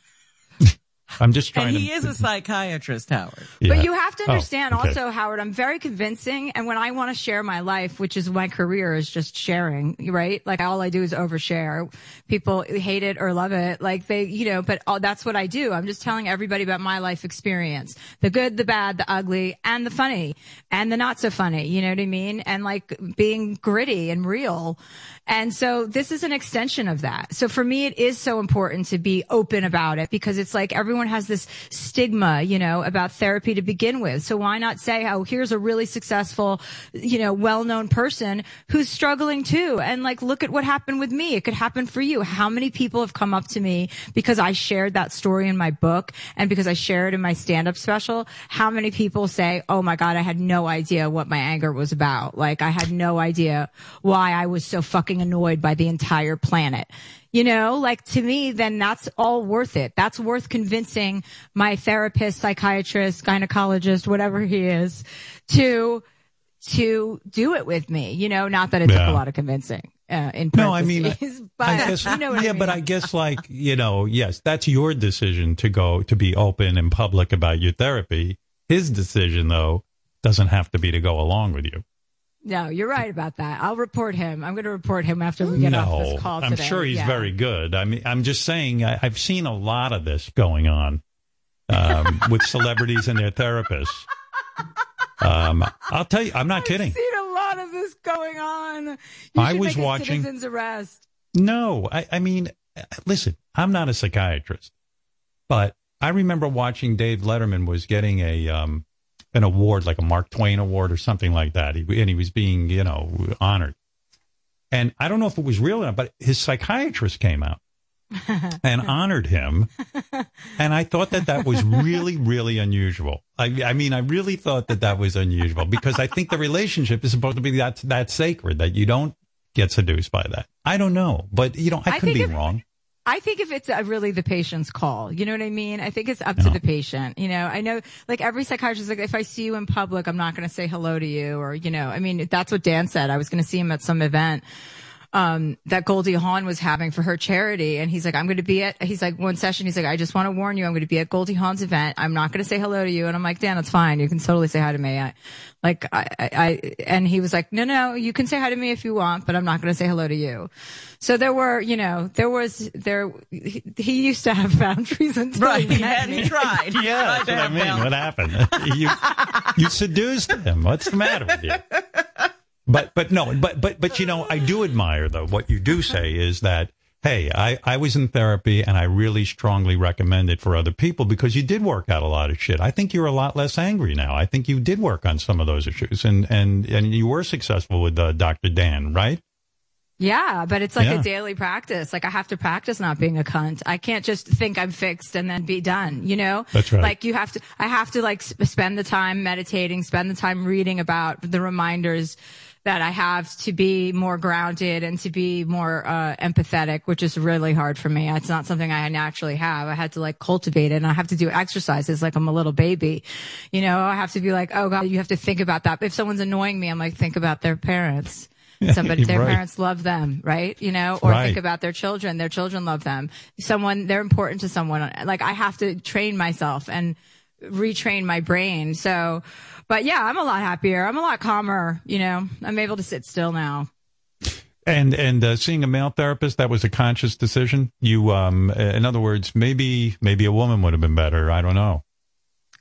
S1: I'm just trying
S3: and
S1: he
S3: to, is a psychiatrist, Howard.
S2: Yeah. But you have to oh, understand oh, okay. also, Howard, I'm very convincing. And when I want to share my life, which is my career is just sharing, right? Like all I do is overshare. People hate it or love it. Like they, you know, but oh, that's what I do. I'm just telling everybody about my life experience. The good, the bad, the ugly, and the funny, and the not so funny. You know what I mean? And like being gritty and real. And so this is an extension of that. So for me, it is so important to be open about it because it's like everyone has this stigma, you know, about therapy to begin with. So why not say, oh, here's a really successful, you know, well-known person who's struggling too. And like, look at what happened with me. It could happen for you. How many people have come up to me because I shared that story in my book and because I shared in my stand-up special? How many people say, oh my God, I had no idea what my anger was about. Like I had no idea why I was so fucking annoyed by the entire planet. You know, like to me, then that's all worth it. That's worth convincing my therapist, psychiatrist, gynecologist, whatever he is to, to do it with me. You know, not that it yeah. took a lot of convincing. Uh, in no, I mean, but I guess, you know
S1: yeah, I
S2: mean.
S1: but I guess like you know, yes, that's your decision to go to be open and public about your therapy. His decision, though, doesn't have to be to go along with you.
S2: No, you're right about that. I'll report him. I'm going to report him after we get off this call today.
S1: No, I'm sure he's
S2: Yeah.
S1: very good. I mean, I'm just saying, I, I've seen a lot of this going on um, with celebrities and their therapists. Um, I'll tell you, I'm not kidding.
S2: I've seen a lot of this going on. You
S1: I was watching-
S2: citizen's arrest.
S1: No, I, I mean, listen, I'm not a psychiatrist, but I remember watching Dave Letterman was getting a um, an award, like a Mark Twain award or something like that, he, and he was being, you know, honored. And I don't know if it was real or not, but his psychiatrist came out and honored him, and I thought that that was really, really unusual. I, I mean, I really thought that that was unusual because I think the relationship is supposed to be that that sacred that you don't get seduced by that. I don't know, but you know, I
S2: I
S1: could be
S2: if-
S1: wrong.
S2: I think if it's uh really the patient's call, you know what I mean? I think it's up to the patient. You know, I know like every psychiatrist, like if I see you in public, I'm not going to say hello to you or, you know, I mean, that's what Dan said. I was going to see him at some event. Um, that Goldie Hawn was having for her charity. And he's like, I'm going to be at, he's like, one session, he's like, I just want to warn you, I'm going to be at Goldie Hawn's event. I'm not going to say hello to you. And I'm like, Dan, it's fine. You can totally say hi to me. I, like, I, I, I, and he was like, no, no, you can say hi to me if you want, but I'm not going to say hello to you. So there were, you know, there was, there, he, he used to have boundaries until
S3: Right.
S2: he
S3: He had
S2: me.
S3: he tried.
S1: Yeah, that's what I mean.
S3: balance.
S1: What happened? you you seduced him. What's the matter with you? But but no, but but but you know, I do admire though what you do say is that hey, I I was in therapy and I really strongly recommend it for other people because you did work out a lot of shit. I think you're a lot less angry now. I think you did work on some of those issues and and and you were successful with uh, Dr. Dan, right?
S2: Yeah, but it's like
S1: Yeah.
S2: a daily practice. Like I have to practice not being a cunt. I can't just think I'm fixed and then be done, you know?
S1: That's right.
S2: Like you have to, I have to like spend the time meditating, spend the time reading about the reminders that I have to be more grounded and to be more, uh, empathetic, which is really hard for me. It's not something I naturally have. I had to like cultivate it and I have to do exercises like I'm a little baby. You know, I have to be like, oh God, you have to think about that. If someone's annoying me, I'm like, think about their parents. Somebody, their
S1: Right.
S2: parents love them, right? You know, or
S1: Right.
S2: think about their children. Their children love them. Someone, they're important to someone. Like I have to train myself and retrain my brain. So, but yeah, I'm a lot happier. I'm a lot calmer. You know, I'm able to sit still now.
S1: And and uh, seeing a male therapist that was a conscious decision. You um in other words, maybe maybe a woman would have been better. I don't know.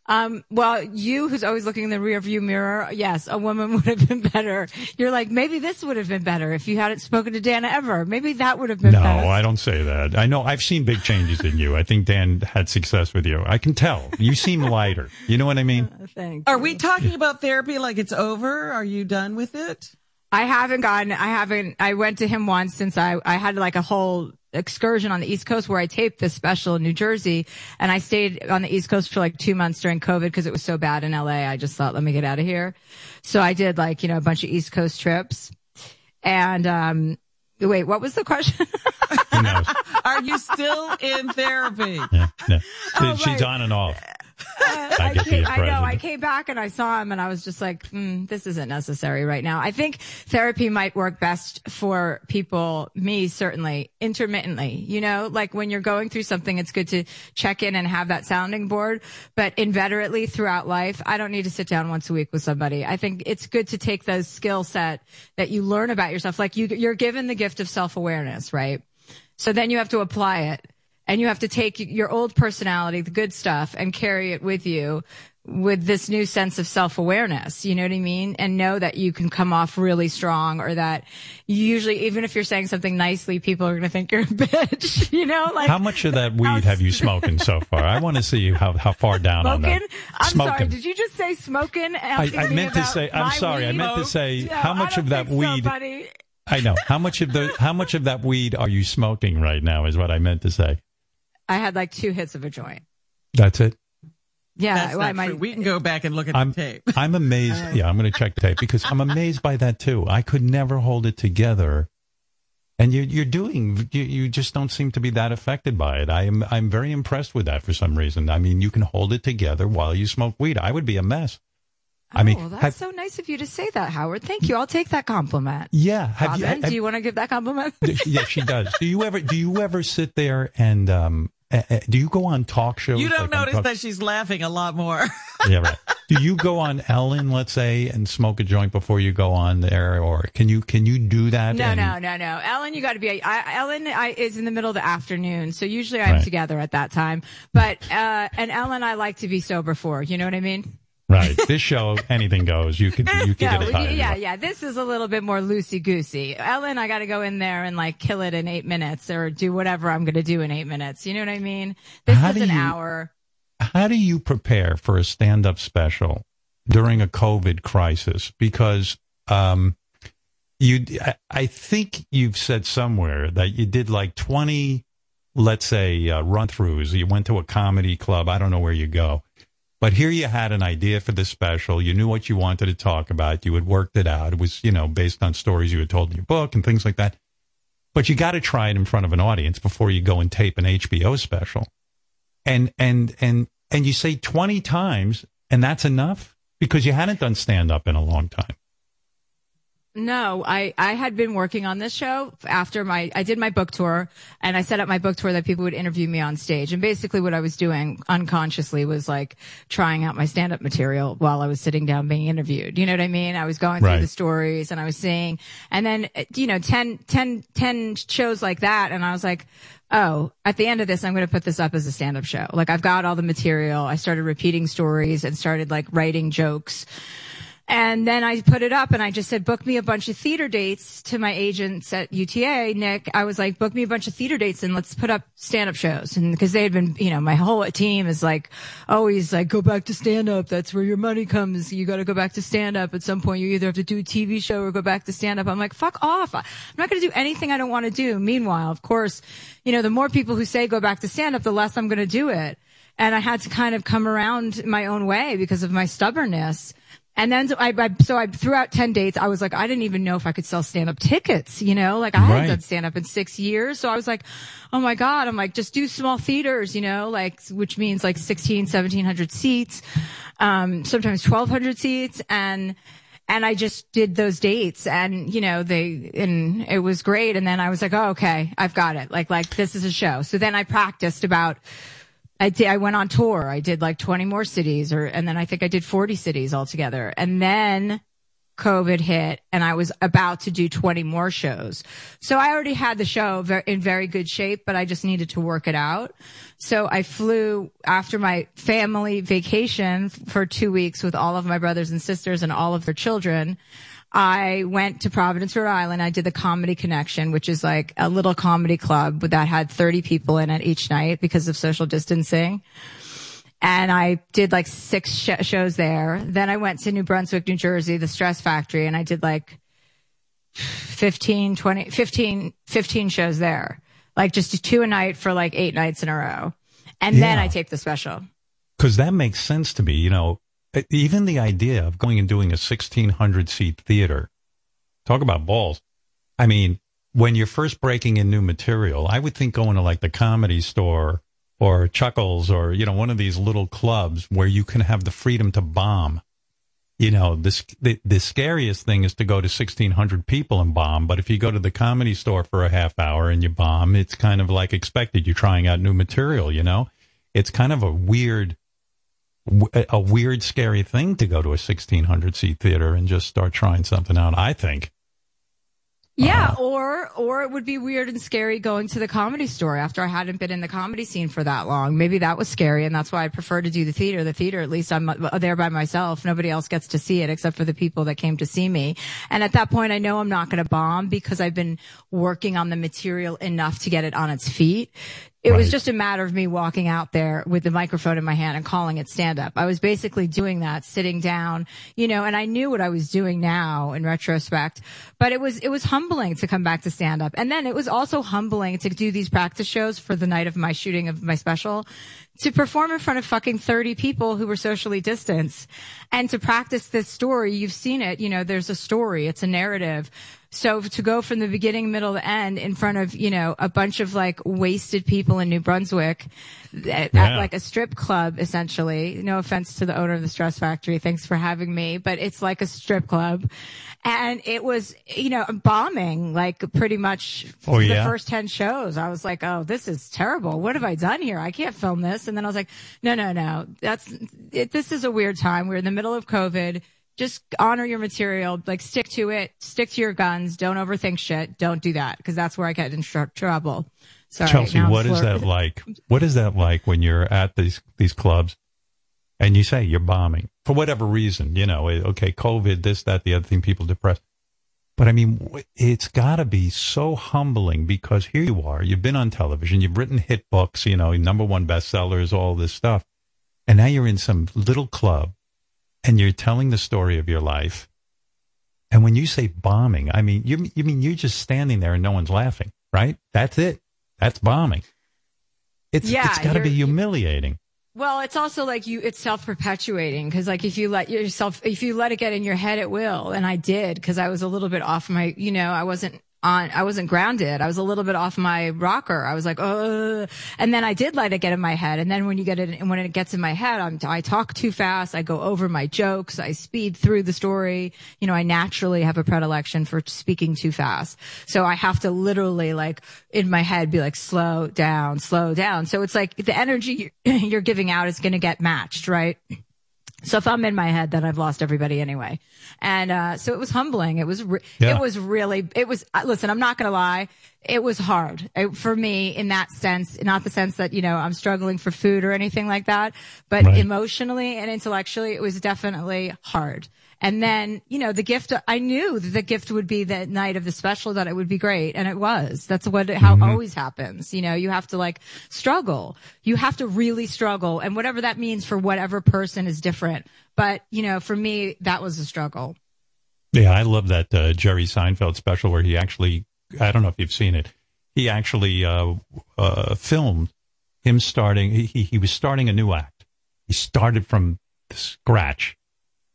S2: Um, well, you who's always looking in the rear view mirror, yes, a woman would have been better. You're like, maybe this would have been better if you hadn't spoken to Dana ever. Maybe that would have been better.
S1: No,
S2: better.
S1: I don't say that. I know I've seen big changes in you. I think Dan had success with you. I can tell. You seem lighter. You know what I mean?
S2: Thank
S3: Are
S2: you.
S3: we talking about therapy like it's over? Are you done with it?
S2: I haven't gotten, I haven't, I went to him once since I, I had like a whole excursion on the East Coast where I taped this special in New Jersey and I stayed on the East Coast for like two months during COVID because it was so bad in LA. I just thought, let me get out of here. So I did like, you know, a bunch of East Coast trips and, um, wait, what was the question?
S3: Are you still in therapy?
S1: Yeah, yeah.
S2: Oh,
S1: She's
S2: right.
S1: on and off.
S2: I,
S1: get
S2: came, I know. I came back and I saw him and I was just like, mm, this isn't necessary right now. I think therapy might work best for people, me certainly, intermittently. You know, like when you're going through something, it's good to check in and have that sounding board. But inveterately throughout life, I don't need to sit down once a week with somebody. I think it's good to take those skill set that you learn about yourself. Like you, you're given the gift of self awareness, right? So then you have to apply it and you have to take your old personality, the good stuff, and carry it with you with this new sense of self-awareness. You know what I mean? And know that you can come off really strong or that usually, even if you're saying something nicely, people are going to think you're a bitch, you know, like
S1: How much of that weed have you smoking so far? I want to see you how, how far down on
S2: smoking.
S1: that.
S2: I'm
S1: smoking.
S2: sorry. Did you just say smoking?
S1: I, I meant to say. I'm sorry. I meant to say
S2: No,
S1: how much of that
S2: so,
S1: weed.
S2: buddy.
S1: I know how much of the how much of that weed are you smoking right now? Is what I meant to say.
S2: I had like two hits of a joint.
S1: That's it.
S2: Yeah.
S3: That's
S2: well,
S3: not
S2: might-
S3: true. We can go back and look at
S1: I'm
S3: the tape.
S1: I'm amazed. Uh. Yeah, I'm going to check the tape because I'm amazed by that too. I could never hold it together, and you, you're doing. You, you just don't seem to be that affected by it. I am. I'm very impressed with that for some reason. I mean, you can hold it together while you smoke weed. I would be a mess. I mean,
S2: oh, that's
S1: have-
S2: so nice of you to say that, Howard. Thank you. I'll take that compliment.
S1: yeah. Have
S2: Robin,
S1: you? have-
S2: do you want to give that compliment?
S1: yeah, she does. Do you ever? Do you ever sit there and um uh, uh, do you go on talk shows?
S3: You don't
S1: like
S3: notice
S1: talk-
S3: that she's laughing a lot more.
S1: yeah, right. Do you go on Ellen, let's say, and smoke a joint before you go on there, or can you can you do that?
S2: No,
S1: and-
S2: no, no, no. Ellen, you got to be. I, Ellen I, is in the middle of the afternoon, so usually I'm
S1: Right.
S2: together at that time. But uh, and Ellen, I like to be sober for. You know what I mean?
S1: Right. This show, anything goes. You could you could
S2: No,
S1: get a tire.
S2: yeah, yeah. This is a little bit more loosey goosey. Ellen, I got to go in there and like kill it in eight minutes or do whatever I'm going to do in eight minutes. You know what I mean? This
S1: How
S2: is an
S1: you-
S2: hour.
S1: How do you prepare for a stand-up special during a COVID crisis? Because um, you, I, I think you've said somewhere that you did like twenty, let's say, uh, run-throughs. You went to a comedy club. I don't know where you go. But here you had an idea for this special. You knew what you wanted to talk about. You had worked it out. It was, you know, based on stories you had told in your book and things like that. But you got to try it in front of an audience before you go and tape an HBO special. And and and and you say 20 times and that's enough because you hadn't done stand up in a long time.
S2: No, I, I had been working on this show after my, I did my book tour and I set up my book tour that people would interview me on stage. And basically what I was doing unconsciously was like trying out my stand up material while I was sitting down being interviewed. You know what I mean? I was going
S1: Right.
S2: through the stories and I was seeing, and then, you know, 10, 10, 10 shows like that. And I was like, oh, at the end of this, I'm going to put this up as a stand up show. Like I've got all the material. I started repeating stories and started like writing jokes. And then I put it up and I just said, book me a bunch of theater dates to my agents at UTA, Nick. I was like, book me a bunch of theater dates and let's put up stand up shows. And because they had been, you know, my whole team is like, always like, go back to stand up. That's where your money comes. You got to go back to stand up. At some point, you either have to do a TV show or go back to stand up. I'm like, fuck off. I'm not going to do anything I don't want to do. Meanwhile, of course, you know, the more people who say go back to stand up, the less I'm going to do it. And I had to kind of come around my own way because of my stubbornness. And then so I, I so I threw out 10 dates. I was like, I didn't even know if I could sell stand up tickets, you know, like I
S1: Right.
S2: hadn't done stand up in six years. So I was like, oh my God. I'm like, just do small theaters, you know, like, which means like 16, 1700 seats, um, sometimes 1200 seats. And, and I just did those dates and, you know, they, and it was great. And then I was like, oh, okay, I've got it. Like, like this is a show. So then I practiced about, I did, I went on tour. I did like 20 more cities or, and then I think I did 40 cities altogether. And then COVID hit and I was about to do 20 more shows. So I already had the show in very good shape, but I just needed to work it out. So I flew after my family vacation for two weeks with all of my brothers and sisters and all of their children. I went to Providence, Rhode Island. I did the Comedy Connection, which is like a little comedy club that had 30 people in it each night because of social distancing. And I did like six sh- shows there. Then I went to New Brunswick, New Jersey, the Stress Factory, and I did like 15, 20, 15, 15 shows there. Like just two a night for like eight nights in a row. And then I taped the special.
S1: Because that makes sense to me. You know, Uh, even the idea of going and doing a 1600 seat theater, talk about balls. I mean, when you're first breaking in new material, I would think going to like the comedy store or Chuckles or, you know, one of these little clubs where you can have the freedom to bomb. You know, this, the, the scariest thing is to go to 1600 people and bomb. But if you go to the comedy store for a half hour and you bomb, it's kind of like expected. You're trying out new material, you know? It's kind of a weird, a weird, scary thing to go to a 1600 seat theater and just start trying something out. I think.
S2: Yeah, or or it would be weird and scary going to the comedy store after I hadn't been in the comedy scene for that long. Maybe that was scary, and that's why I prefer to do the theater. The theater, at least I'm uh, there by myself. Nobody else gets to see it except for the people that came to see me. And at that point, I know I'm not going to bomb because I've been working on the material enough to get it on its feet. It was just a matter of me walking out there with the microphone in my hand and calling it stand up. I was basically doing that, sitting down, you know, and I knew what I was doing now in retrospect, but it was, it was humbling to come back to stand up. And then it was also humbling to do these practice shows for the night of my shooting of my special to perform in front of fucking 30 people who were socially distanced and to practice this story. You've seen it, you know, there's a story, it's a narrative. So to go from the beginning, middle, to end in front of, you know, a bunch of like wasted people in New Brunswick at,
S1: Yeah.
S2: at like a strip club, essentially. No offense to the owner of the Stress Factory. Thanks for having me, but it's like a strip club. And it was, you know, bombing like pretty much
S1: Oh,
S2: the
S1: yeah?
S2: first 10 shows. I was like, oh, this is terrible. What have I done here? I can't film this. And then I was like, no, no, no. That's, it, this is a weird time. We're in the middle of COVID. Just honor your material, like stick to it, stick to your guns. Don't overthink shit. Don't do that because that's where I get in tr- trouble. Sorry.
S1: Chelsea, what is that like? What is that like when you're at these these clubs and you say you're bombing for whatever reason? You know, eh, okay, COVID, this, that, the other thing, people depressed. But I mean, it's got to be so humbling because here you are, you've been on television, you've written hit books, you know, number one bestsellers, all this stuff, and now you're in some little club and you're telling the story of your life. And when you say bombing, I mean, you, you mean you're just standing there and no one's laughing, right? That's it. That's bombing. It's,
S2: Yeah,
S1: it's got to be humiliating.
S2: Well, it's also like you, it's self perpetuating because like if you let yourself, if you let it get in your head, it will. And I did because I was a little bit off my, you know, I wasn't on, I wasn't grounded. I was a little bit off my rocker. I was like, oh, and then I did let it get in my head. And then when you get it, and when it gets in my head, I'm, I talk too fast. I go over my jokes. I speed through the story. You know, I naturally have a predilection for speaking too fast. So I have to literally like in my head be like, slow down, slow down. So it's like the energy you're giving out is going to get matched, right? So if I'm in my head, then I've lost everybody anyway. And, uh, so it was humbling. It was, re-
S1: Yeah.
S2: it was really, it was, uh, listen, I'm not going to lie. It was hard it, for me in that sense, not the sense that, you know, I'm struggling for food or anything like that, but
S1: Right.
S2: emotionally and intellectually, it was definitely hard. And then, you know, the gift, I knew that the gift would be the night of the special, that it would be great. And it was. That's what, how it always happens. You know, you have to like struggle. You have to really struggle. And whatever that means for whatever person is different. But, you know, for me, that was a struggle.
S1: Yeah, I love that uh, Jerry Seinfeld special where he actually, I don't know if you've seen it, he actually uh, uh, filmed him starting, he, he, he was starting a new act. He started from scratch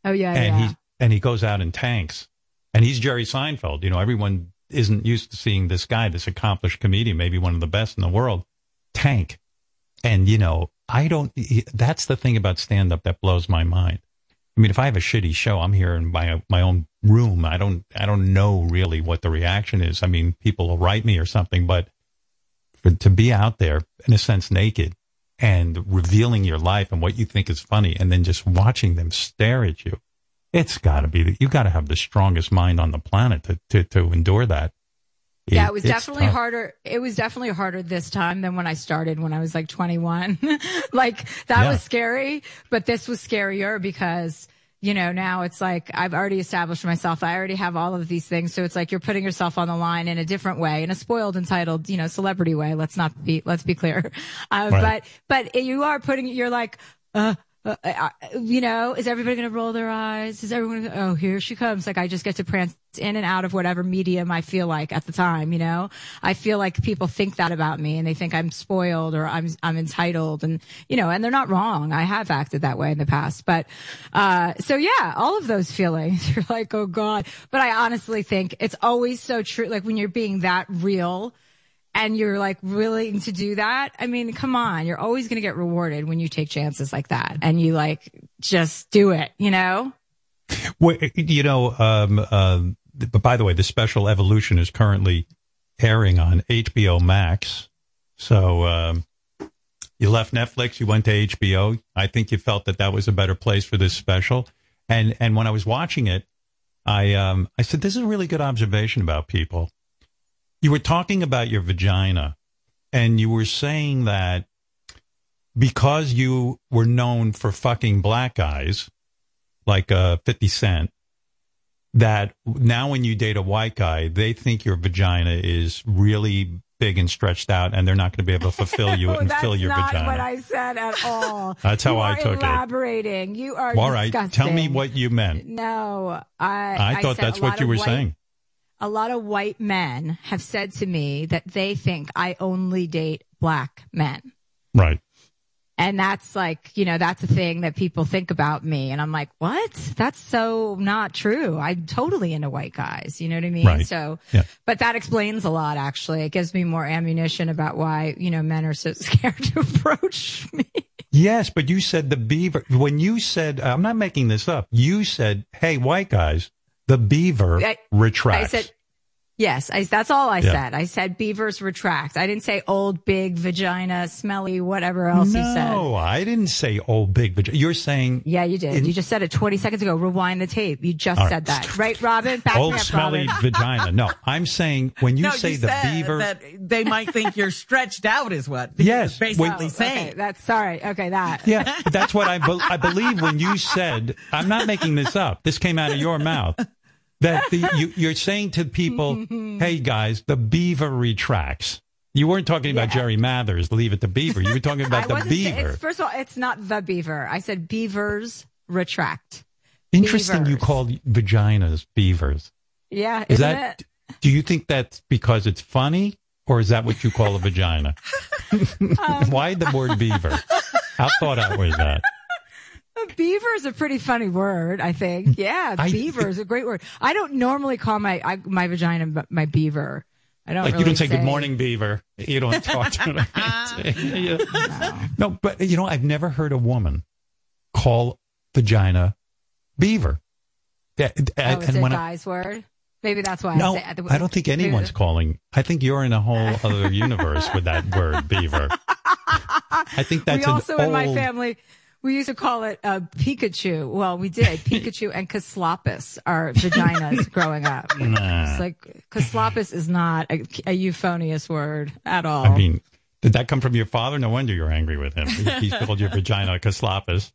S2: Oh, yeah.
S1: and
S2: yeah.
S1: he and he goes out in tanks. And he's Jerry Seinfeld. You know, everyone isn't used to seeing this guy, this accomplished comedian, maybe one of the best in the world, tank. And you know, I don't. That's the thing about stand up that blows my mind. I mean, if I have a shitty show, I'm here in my my own room. I don't I don't know really what the reaction is. I mean, people will write me or something, but for, to be out there in a sense naked and revealing your life and what you think is funny, and then just watching them stare at you, it's got to be that you got to have the strongest mind on the planet to to, to endure that.
S2: Yeah, it was definitely
S1: tough.
S2: harder. It was definitely harder this time than when I started when I was like 21. like that
S1: Yeah.
S2: was scary, but this was scarier because, you know, now it's like I've already established myself. I already have all of these things. So it's like you're putting yourself on the line in a different way, in a spoiled, entitled, you know, celebrity way. Let's not be, let's be clear. Uh,
S1: Right.
S2: but, but you are putting, you're like, uh, uh, you know, is everybody going to roll their eyes? Is everyone, gonna, oh, here she comes. Like I just get to prance in and out of whatever medium I feel like at the time, you know, I feel like people think that about me and they think I'm spoiled or I'm, I'm entitled and, you know, and they're not wrong. I have acted that way in the past, but, uh, so yeah, all of those feelings, you're like, oh God, but I honestly think it's always so true. Like when you're being that real, and you're like willing to do that, I mean, come on, you're always going to get rewarded when you take chances like that and you like just do it, you know?
S1: Well, you know, um, um, but by the way, the special evolution is currently airing on HBO Max. So um, you left Netflix, you went to HBO. I think you felt that that was a better place for this special. And and when I was watching it, I um, I said, "This is a really good observation about people." You were talking about your vagina, and you were saying that because you were known for fucking black guys, like uh, 50 Cent, that now when you date a white guy, they think your vagina is really big and stretched out, and they're not going to be able to fulfill you and
S2: That's
S1: fill your
S2: not
S1: vagina.
S2: what I said at all.
S1: That's how
S2: You
S1: I took it.
S2: elaborating. You are
S1: All right,
S2: disgusting.
S1: tell me what you meant.
S2: No, I.
S1: I thought
S2: said
S1: that's what you were
S2: white-
S1: saying.
S2: A lot of white men have said to me that they think I only date black men.
S1: Right.
S2: And that's like, you know, that's a thing that people think about me. And I'm like, what? That's so not true. I'm totally into white guys. You know what I mean?
S1: Right.
S2: So,
S1: Yeah.
S2: but that explains a lot, actually. It gives me more ammunition about why, you know, men are so scared to approach me.
S1: Yes, but you said the beaver. When you said, I'm not making this up. You said, "Hey, white guys, the beaver
S2: I-
S1: retracts."
S2: I said, yes, I, that's all I
S1: Yeah.
S2: said. I said beavers retract. I didn't say old, big vagina, smelly, whatever else
S1: no,
S2: you said.
S1: No, I didn't say old big vagina. You're saying
S2: Yeah, you did.
S1: In-
S2: you just said it 20 seconds ago. Rewind the tape. You just
S1: All
S2: said that. Right, Robin? Back
S1: old
S2: up,
S1: smelly
S2: Robin.
S1: vagina. No, I'm saying when you
S3: no,
S1: say
S3: you
S1: the
S3: said
S1: beaver.
S3: that they might think you're stretched out, is what?
S1: Yes,
S3: you're basically
S1: when-
S2: Oh,
S3: saying.
S2: Okay, that's sorry. Okay, that.
S1: yeah, that's what I, be- I believe when you said, I'm not making this up. This came out of your mouth. That the, you, you're saying to people, hey guys, the beaver retracts. You weren't talking about
S2: Yeah.
S1: Jerry Mathers, leave it to beaver. You were talking about the beaver.
S2: it's, first of all, it's not the beaver. I said beavers retract.
S1: Interesting you called vaginas beavers.
S2: Yeah,
S1: Is that,
S2: it?
S1: do you think that's because it's funny or is that what you call a vagina?
S2: Um,
S1: Why the word beaver? How thought out was that?
S2: Beaver is a pretty funny word, I think. Mm. Yeah,
S1: I-
S2: beaver is a great word. I don't normally call my I, my vagina my beaver. I don't
S1: Like you don't say, good morning, beaver. You don't talk to it. no, but you know, I've never heard a woman call vagina beaver. That-
S2: Oh,
S1: and
S2: it's a
S1: when I-
S2: guy's word. Maybe that's why
S1: no,
S2: I say.
S1: I don't think anyone's calling. I think you're in a whole other universe with that word, beaver. I think that's
S2: we also in my family we used to call it uh, Pikachu. Well, we did Pikachu and Caslopus are vaginas growing up. It's like Caslopus is not a, a euphonious word at all.
S1: I mean, did that come from your father? No wonder you're angry with him. He- He's called your vagina caslopus.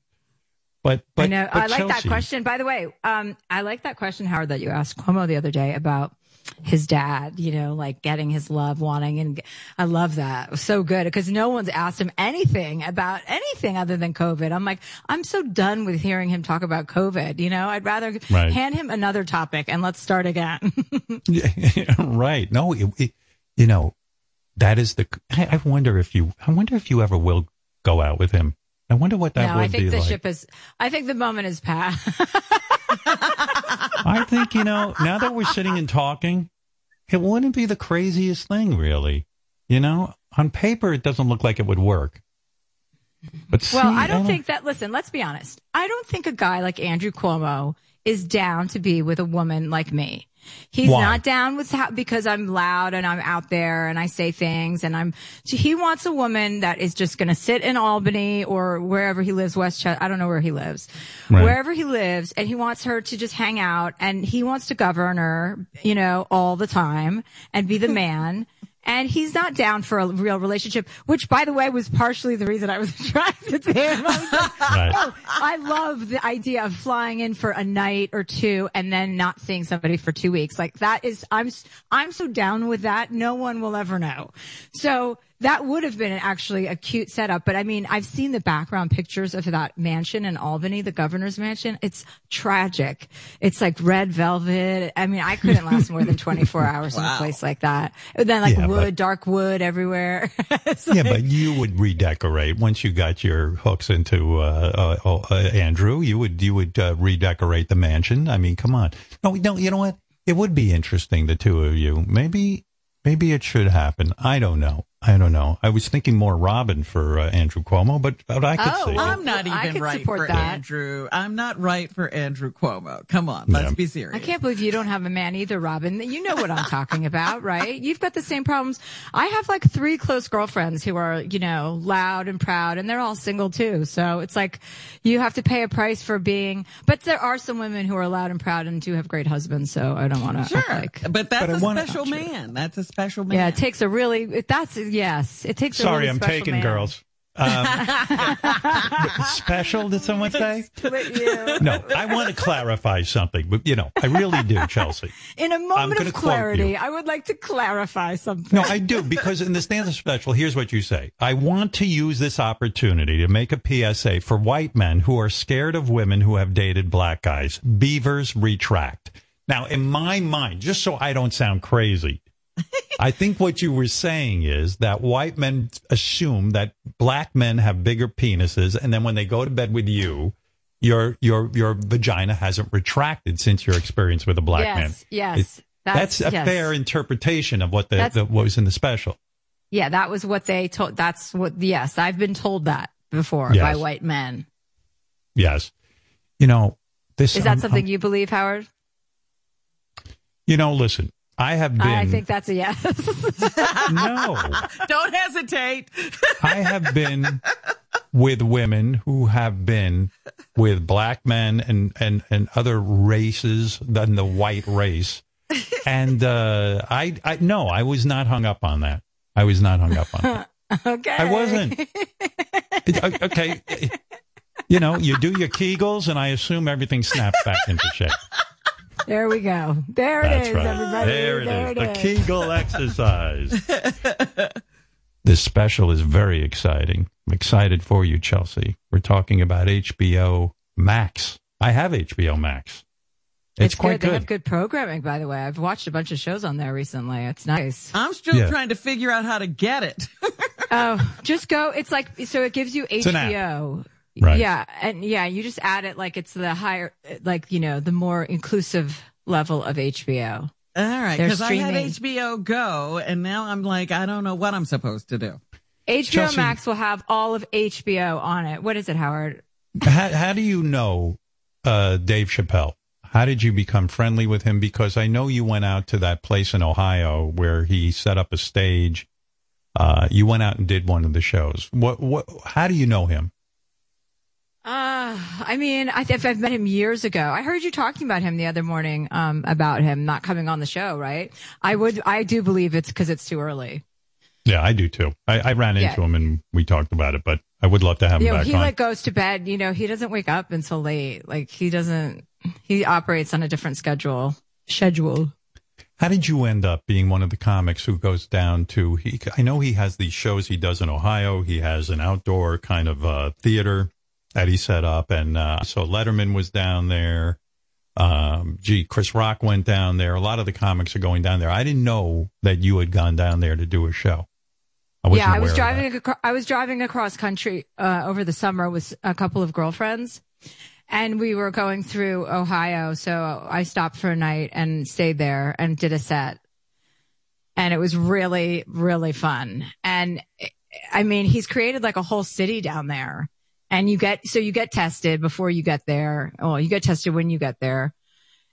S1: But, but
S2: I know.
S1: but
S2: I like that question. By the way, um, I like that question, Howard, that you asked Cuomo the other day about his dad, you know, like getting his love, wanting, and I love that. So good because no one's asked him anything about anything other than COVID. I'm like, I'm so done with hearing him talk about COVID. You know, I'd rather
S1: Right.
S2: hand him another topic and let's start again.
S1: right. No, it, it- you know, that is the. I, I wonder if you. I wonder if you ever will go out with him. I wonder what that
S2: no,
S1: would be like.
S2: I think the
S1: like.
S2: ship is, I think the moment is past.
S1: I think you know. Now that we're sitting and talking, it wouldn't be the craziest thing, really. You know, on paper, it doesn't look like it would work. But
S2: Well,
S1: see,
S2: I don't think that, listen, let's be honest. I don't think a guy like Andrew Cuomo is down to be with a woman like me. He's
S1: Why?
S2: not down with how, because I'm loud and I'm out there and I say things and I'm, he wants a woman that is just going to sit in Albany or wherever he lives, Westchester. I don't know where he lives,
S1: Right.
S2: wherever he lives. And he wants her to just hang out and he wants to govern her, you know, all the time and be the man. And he's not down for a real relationship, which by the way was partially the reason I was attracted to him. I like,
S1: Right.
S2: oh, I love the idea of flying in for a night or two and then not seeing somebody for two weeks. Like that is, I'm, I'm so down with that. No one will ever know. So that would have been actually a cute setup. But I mean, I've seen the background pictures of that mansion in Albany, the governor's mansion. It's tragic. It's like red velvet. I mean, I couldn't last more than 24 hours in a place like that. And then like
S1: Yeah,
S2: wood,
S1: but-
S2: dark wood everywhere.
S1: Yeah,
S2: like-
S1: but you would redecorate once you got your hooks into uh, uh, uh, Andrew. You would you would uh, redecorate the mansion. I mean, come on. No, no. You know what? It would be interesting, the two of you. Maybe maybe it should happen. I don't know. I don't know. I was thinking more Robin for uh, Andrew Cuomo, but, but I could
S2: Oh,
S1: see.
S3: I'm not even right for
S2: that.
S3: Andrew. I'm not right for Andrew Cuomo. Come on, let's
S1: Yeah.
S3: be serious.
S2: I can't believe you don't have a man either, Robin. You know what I'm talking about, right? You've got the same problems. I have like three close girlfriends who are, you know, loud and proud and they're all single too. So it's like you have to pay a price for being, but there are some women who are loud and proud and do have great husbands. So I don't want to
S3: Sure,
S2: like,
S3: but that's
S1: But I
S3: a
S1: wanna-
S3: special man. That's a special man.
S2: yeah, it takes a really, that's, yes, it takes
S1: Sorry,
S2: really
S1: I'm taking
S2: man.
S1: girls. Um, special? Did someone say?
S2: Split you.
S1: No, I want to clarify something, but you know, I really do, Chelsea.
S2: In a moment of clarity, I would like to clarify something.
S1: No, I do because in the stand-up special, here's what you say: I want to use this opportunity to make a PSA for white men who are scared of women who have dated black guys. Beavers retract. Now, in my mind, just so I don't sound crazy, I think what you were saying is that white men assume that black men have bigger penises, and then when they go to bed with you, your your your vagina hasn't retracted since your experience with a black
S2: yes,
S1: man.
S2: Yes,
S1: It- that's, a
S2: yes.
S1: fair interpretation of what the, the what was in the special.
S2: Yeah, that was what they told. That's what. Yes, I've been told that before
S1: Yes.
S2: by white men.
S1: Yes, you know this
S2: Is that
S1: um,
S2: something
S1: um,
S2: you believe, Howard?
S1: you know, listen, I have been.
S2: I think that's a yes.
S1: no.
S3: Don't hesitate.
S1: I have been with women who have been with black men and, and, and other races than the white race. And uh, I, I no, I was not hung up on that. I was not hung up on that.
S2: okay,
S1: I wasn't. Uh, okay. You know, you do your Kegels, and I assume everything snaps back into shape.
S2: There we go. There it
S1: That's
S2: is,
S1: right.
S2: everybody.
S1: There it is. the
S2: is.
S1: Kegel exercise. this special is very exciting. I'm excited for you, Chelsea. We're talking about HBO Max. I have HBO Max. It's,
S2: It's,
S1: quite
S2: good. They have good programming, by the way. I've watched a bunch of shows on there recently. It's nice.
S3: I'm still
S1: Yeah.
S3: trying to figure out how to get it.
S2: Oh, just go. It's like so. It gives you. HBO.
S1: Right.
S2: Yeah, and yeah, you just add it like it's the higher, like you know, the more inclusive level of HBO.
S3: All right,
S2: They're
S3: because I had. HBO Go, and now I'm like, I don't know what I'm supposed to do.
S2: HBO
S1: Chelsea-
S2: Max will have all of HBO on it. What is it, Howard?
S1: how, how do you know uh, Dave Chappelle? How did you become friendly with him? Because I know you went out to that place in Ohio where he set up a stage. Uh, you went out and did one of the shows. What? What? How do you know him?
S2: Uh, I mean, I think I've met him years ago. I heard you talking about him the other morning, um, about him not coming on the show, right? I would, I do believe it's because it's too early.
S1: Yeah, I do too. I, I ran into
S2: Yeah.
S1: him and we talked about it, but I would love to have him
S2: You know,
S1: back
S2: he
S1: on.
S2: like goes to bed, you know, he doesn't wake up until late. Like he doesn't, he operates on a different schedule, schedule.
S1: How did you end up being one of the comics who goes down to? He, I know he has these shows he does in Ohio. He has an outdoor kind of uh, theater that he set up, and uh, so Letterman was down there. Um, gee, Chris Rock went down there. A lot of the comics are going down there. I didn't know that you had gone down there to do a show. I
S2: yeah, I was
S1: aware of that.
S2: driving. Acro- I was driving across country uh, over the summer with a couple of girlfriends, and we were going through Ohio. So I stopped for a night and stayed there and did a set, and it was really, really fun. And I mean, he's created like a whole city down there, and you get so you get tested before you get there. Well, you get tested when you get there.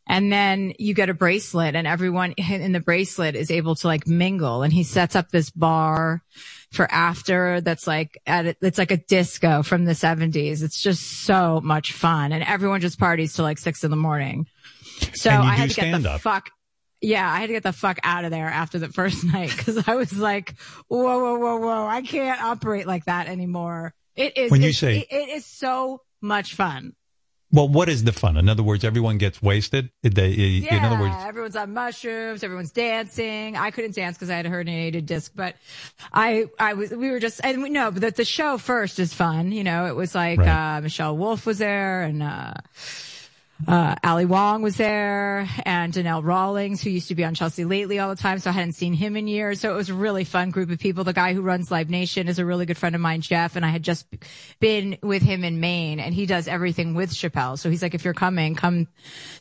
S2: And then you get a bracelet and everyone in the bracelet is able to like mingle. And he sets up this bar for after that's like at it, it's like a disco from the seventies. It's just so much fun. And everyone just parties till like six in the morning. So I had to get the
S1: stand-up.
S2: fuck. Yeah, I had to get the fuck out of there after the first night because I was like, whoa, whoa, whoa, whoa. I can't operate like that anymore. It is,
S1: When you say-
S2: it- is so much fun.
S1: Well, what is the fun? In other words, everyone gets wasted. They,
S2: Yeah,
S1: in other words,
S2: everyone's on mushrooms. Everyone's dancing. I couldn't dance because I had a herniated disc, but I, I was, we were just, and we know, that the, the show first is fun. You know, it was like,
S1: Right.
S2: uh, Michelle Wolf was there and, uh, uh, Ali Wong was there and Donnell Rawlings, who used to be on Chelsea lately all the time. So I hadn't seen him in years. So it was a really fun group of people. The guy who runs Live Nation is a really good friend of mine, Jeff. And I had just been with him in Maine and he does everything with Chappelle. So he's like, if you're coming, come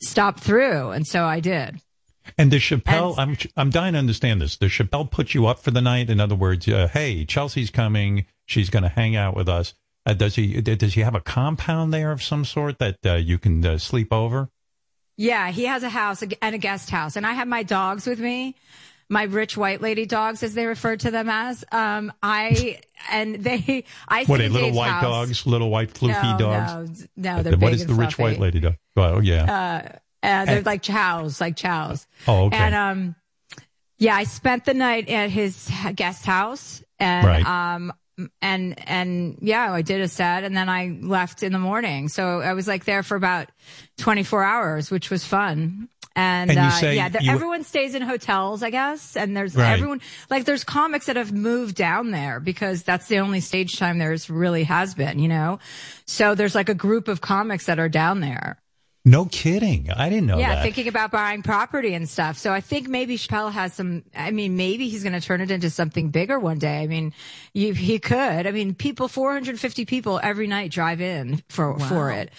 S2: stop through. And so I did.
S1: And does Chappelle,
S2: And-
S1: I'm I'm dying to understand this. Does Chappelle put you up for the night? In other words, uh, hey, Chelsea's coming. She's going to hang out with us. Uh, does he does he have a compound there of some sort that uh, you can uh, sleep over?
S2: Yeah, he has a house and a guest house, and I have my dogs with me, my rich white lady dogs, as they refer to them as. Um, I and they, I
S1: What
S2: see
S1: are little white
S2: house.
S1: dogs, little white floofy
S2: no,
S1: dogs?
S2: No, no, they're
S1: what is
S2: and
S1: the rich white lady dog? Oh yeah.
S2: Uh, they're like chows, like chows.
S1: oh okay.
S2: And um, yeah, I spent the night at his guest house, and
S1: Right.
S2: um, and and yeah, I did a set, and then I left in the morning. So I was like there for about twenty four hours, which was fun. And,
S1: And
S2: uh, yeah, the,
S1: you-
S2: everyone stays in hotels, I guess. And there's
S1: Right.
S2: everyone, like there's comics that have moved down there because that's the only stage time there's really has been, you know? So there's like a group of comics that are down there.
S1: No kidding. I didn't know
S2: yeah,
S1: that.
S2: thinking about buying property and stuff. So I think maybe Chappelle has some. I mean, maybe he's going to turn it into something bigger one day. I mean, you, he could. I mean, people, 450 people every night drive in for
S3: Wow.
S2: for it.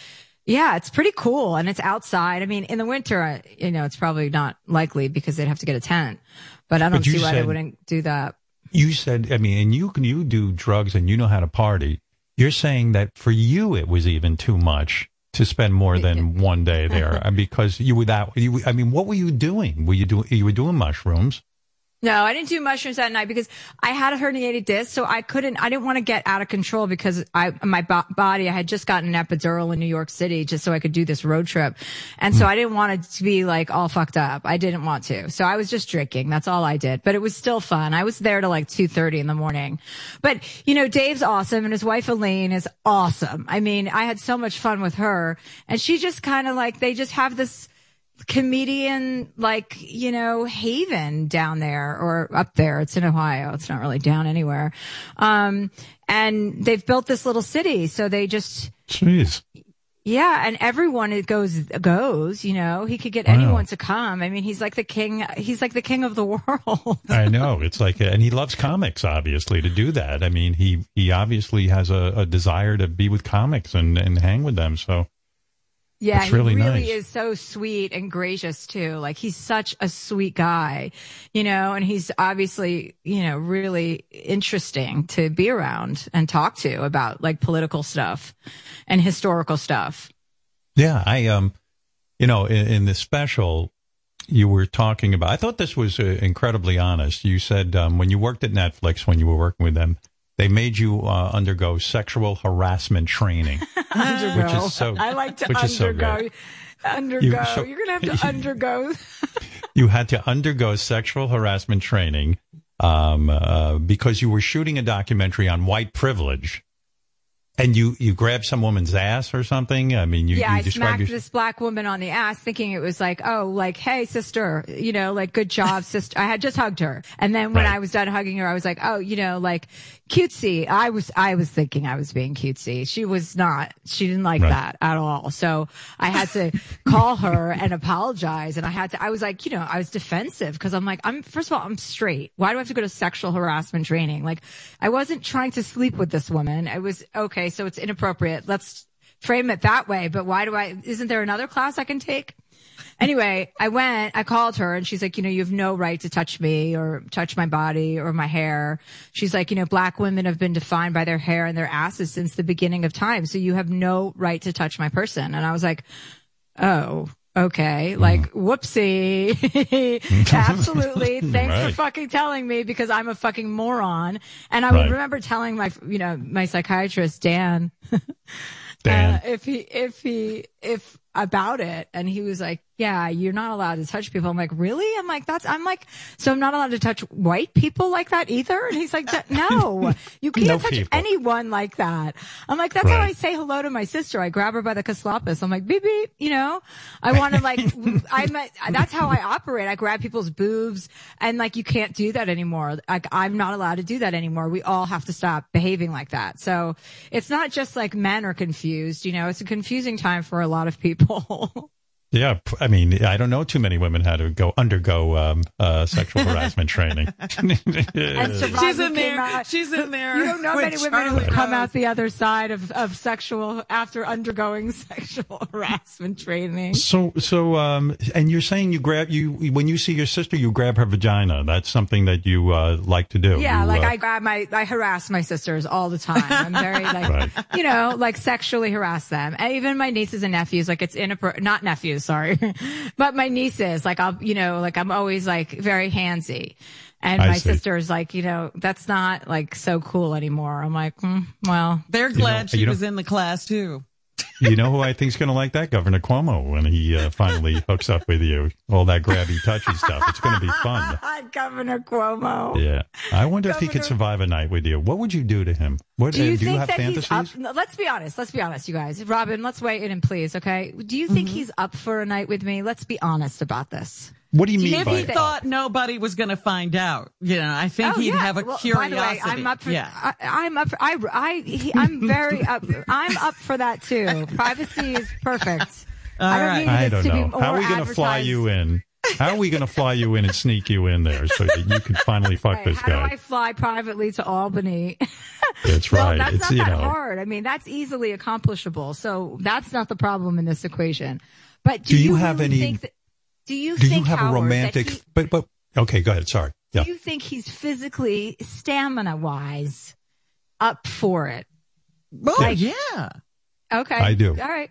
S2: Yeah, it's pretty cool, and it's outside. I mean, in the winter, uh, you know, it's probably not likely because they'd have to get a tent. But I don't
S1: But you
S2: see why they wouldn't do that.
S1: you said, I mean, and you can you do drugs and you know how to party. You're saying that for you it was even too much to spend more than one day there uh, because you were that. You, I mean, what were you doing? Were you doing? You were doing mushrooms.
S2: No, I didn't do mushrooms that night because I had a herniated disc, so I couldn't. I didn't want to get out of control because I my bo- body. I had just gotten an epidural in New York City just so I could do this road trip, and so hmm. I didn't want it to be like all fucked up. I didn't want to, so I was just drinking. That's all I did, but it was still fun. I was there till like two thirty in the morning, but you know, Dave's awesome, and his wife Elaine is awesome. I mean, I had so much fun with her, and she just kind of like they just have this comedian like you know haven down there or up there it's in ohio it's not really down anywhere um and they've built this little city so they just
S1: Jeez.
S2: yeah and everyone it goes goes you know he could get
S1: Wow.
S2: anyone to come i mean he's like the king he's like the king of the world
S1: I know it's like, and he loves comics, obviously, to do that. I mean, he he obviously has a, a desire to be with comics and and hang with them. So
S2: Yeah,
S1: That's really
S2: he really
S1: nice.
S2: is so sweet and gracious too. Like he's such a sweet guy, you know, and he's obviously, you know, really interesting to be around and talk to about like political stuff and historical stuff.
S1: Yeah, I um, you know, in, in the special, you were talking about. I thought this was uh, incredibly honest. You said um, when you worked at Netflix, when you were working with them, they made you uh, undergo sexual harassment training.
S2: Undergo.
S1: Which is so-
S2: I like to
S1: which is so
S2: undergo. undergo.
S1: You- so-
S2: You're gonna have to undergo.
S1: you had to undergo sexual harassment training um, uh, because you were shooting a documentary on white privilege. And you, you grabbed some woman's ass or something. I mean, you,
S2: yeah,
S1: you
S2: I smacked
S1: your,
S2: this black woman on the ass, thinking it was like, oh, like, hey, sister, you know, like, good job, sister. I had just hugged her, and then when
S1: Right.
S2: I was done hugging her, I was like, oh, you know, like, cutesy. I was, I was thinking I was being cutesy. She was not. She didn't like
S1: Right.
S2: that at all. So I had to call her and apologize, and I had to. I was like, you know, I was defensive because I'm like, I'm first of all, I'm straight. Why do I have to go to sexual harassment training? Like, I wasn't trying to sleep with this woman. I was okay, so it's inappropriate. Let's frame it that way. But why do I, isn't there another class I can take? Anyway, I went, I called her and she's like, you know, you have no right to touch me or touch my body or my hair. She's like, you know, black women have been defined by their hair and their asses since the beginning of time. So you have no right to touch my person. And I was like, oh, okay. Like, whoopsie. Absolutely. Thanks
S1: Right.
S2: for fucking telling me because I'm a fucking moron. And I would remember telling my, you know, my psychiatrist, Dan,
S1: Dan.
S2: uh, if he, if he, if about it, and he was like, "Yeah, you're not allowed to touch people." I'm like, "Really?" I'm like, "That's." I'm like, "So I'm not allowed to touch white people like that either?" And he's like, "No, you can't
S1: No
S2: touch
S1: people.
S2: anyone like that." I'm like, "That's how I say hello to my sister. I grab her by the caslapis. I'm like, beep beep. You know, I want to like, I'm. A, that's how I operate. I grab people's boobs, and like, you can't do that anymore. Like, I'm not allowed to do that anymore. We all have to stop behaving like that. So it's not just like men are confused. You know, it's a confusing time for a lot of people.
S1: Yeah, I mean, I don't know too many women how to go undergo um, uh, sexual harassment training.
S3: She's in there.
S2: out-
S3: She's in there.
S2: You don't know
S3: with
S2: many women who've come out the other side of, of sexual after undergoing sexual harassment training.
S1: so, so, um, and you're saying you grab you when you see your sister, you grab her vagina. That's something that you uh, like to do.
S2: Yeah,
S1: You,
S2: like
S1: uh,
S2: I grab my, I harass my sisters all the time. I'm very like,
S1: Right.
S2: you know, like sexually harass them. And even my nieces and nephews, like it's inappropriate, not nephews, sorry, but my nieces, like I'll, you know, like I'm always like very handsy. And
S1: I
S2: my
S1: see.
S2: sister's like, you know, that's not like so cool anymore. I'm like, hmm, well,
S3: They're glad
S1: know-
S3: she
S1: you know-
S3: was in the class too.
S1: You know who I think is going to like that? Governor Cuomo when he uh, finally hooks up with you. All that grabby, touchy stuff. It's going to be fun.
S2: Governor Cuomo.
S1: Yeah, I wonder if he could survive a night with you. What would you do to him? What
S2: Do you
S1: uh, do you have
S2: that
S1: fantasies?
S2: he's up? no, Let's be honest. Let's be honest, you guys. Robin, let's weigh in, and please. Okay. Do you think he's up for a night with me? Let's be honest about this.
S1: What do you mean
S3: If
S1: by
S3: he thought nobody was going to find out, you know, I think
S2: Oh,
S3: he'd
S2: yeah.
S3: have a
S2: Well,
S3: curiosity.
S2: By the way, I'm up for.
S3: yeah.
S2: I, I'm up. For, I. I. He, I'm very up. I'm up for that too. Privacy is perfect.
S3: All
S2: I don't
S3: right.
S2: need
S1: I don't
S2: to be
S1: know.
S2: more
S1: How are we going to fly you in? How are we going to fly you in and sneak you in there so that you can finally fuck
S2: Right,
S1: this
S2: how
S1: guy?
S2: do I fly privately to Albany?
S1: That's
S2: well,
S1: right.
S2: that's
S1: it's
S2: not
S1: you
S2: that
S1: know.
S2: hard. I mean, that's easily accomplishable. So that's not the problem in this equation. But do,
S1: Do you have
S2: really
S1: any-
S2: Think that, do you
S1: Do you
S2: think
S1: have a
S2: Howard, that
S1: romantic?
S2: he-
S1: but but okay, go ahead. Sorry. Yeah.
S2: Do you think he's physically, stamina wise, up for it?
S3: Oh, yeah.
S2: Okay,
S1: I do.
S2: All right.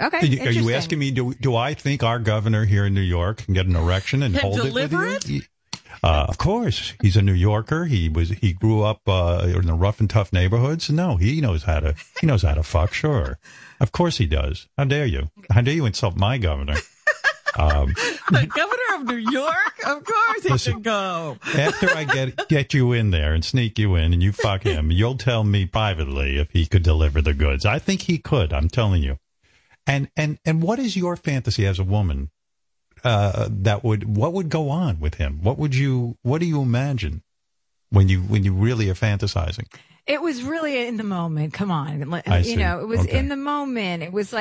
S2: Okay.
S1: Are you, are you asking me? Do do I think our governor here in New York can get an erection and
S3: Can
S1: hold
S3: deliver
S1: it with you? Uh, of course, he's a New Yorker. He was he grew up uh, in the rough and tough neighborhoods. No, he knows how to he knows how to fuck. Sure, of course he does. How dare you? How dare you insult my governor? Um,
S3: The governor of New York? Of course he
S1: Listen.
S3: should go.
S1: after I get get you in there and sneak you in and you fuck him, you'll tell me privately if he could deliver the goods. I think he could. I'm telling you. And and and what is your fantasy as a woman? Uh, that would what would go on with him? What would you? What do you imagine when you when you really are fantasizing?
S2: It was really in the moment. Come on.
S1: I
S2: You
S1: see.
S2: know, it was
S1: Okay.
S2: in the moment. It was like,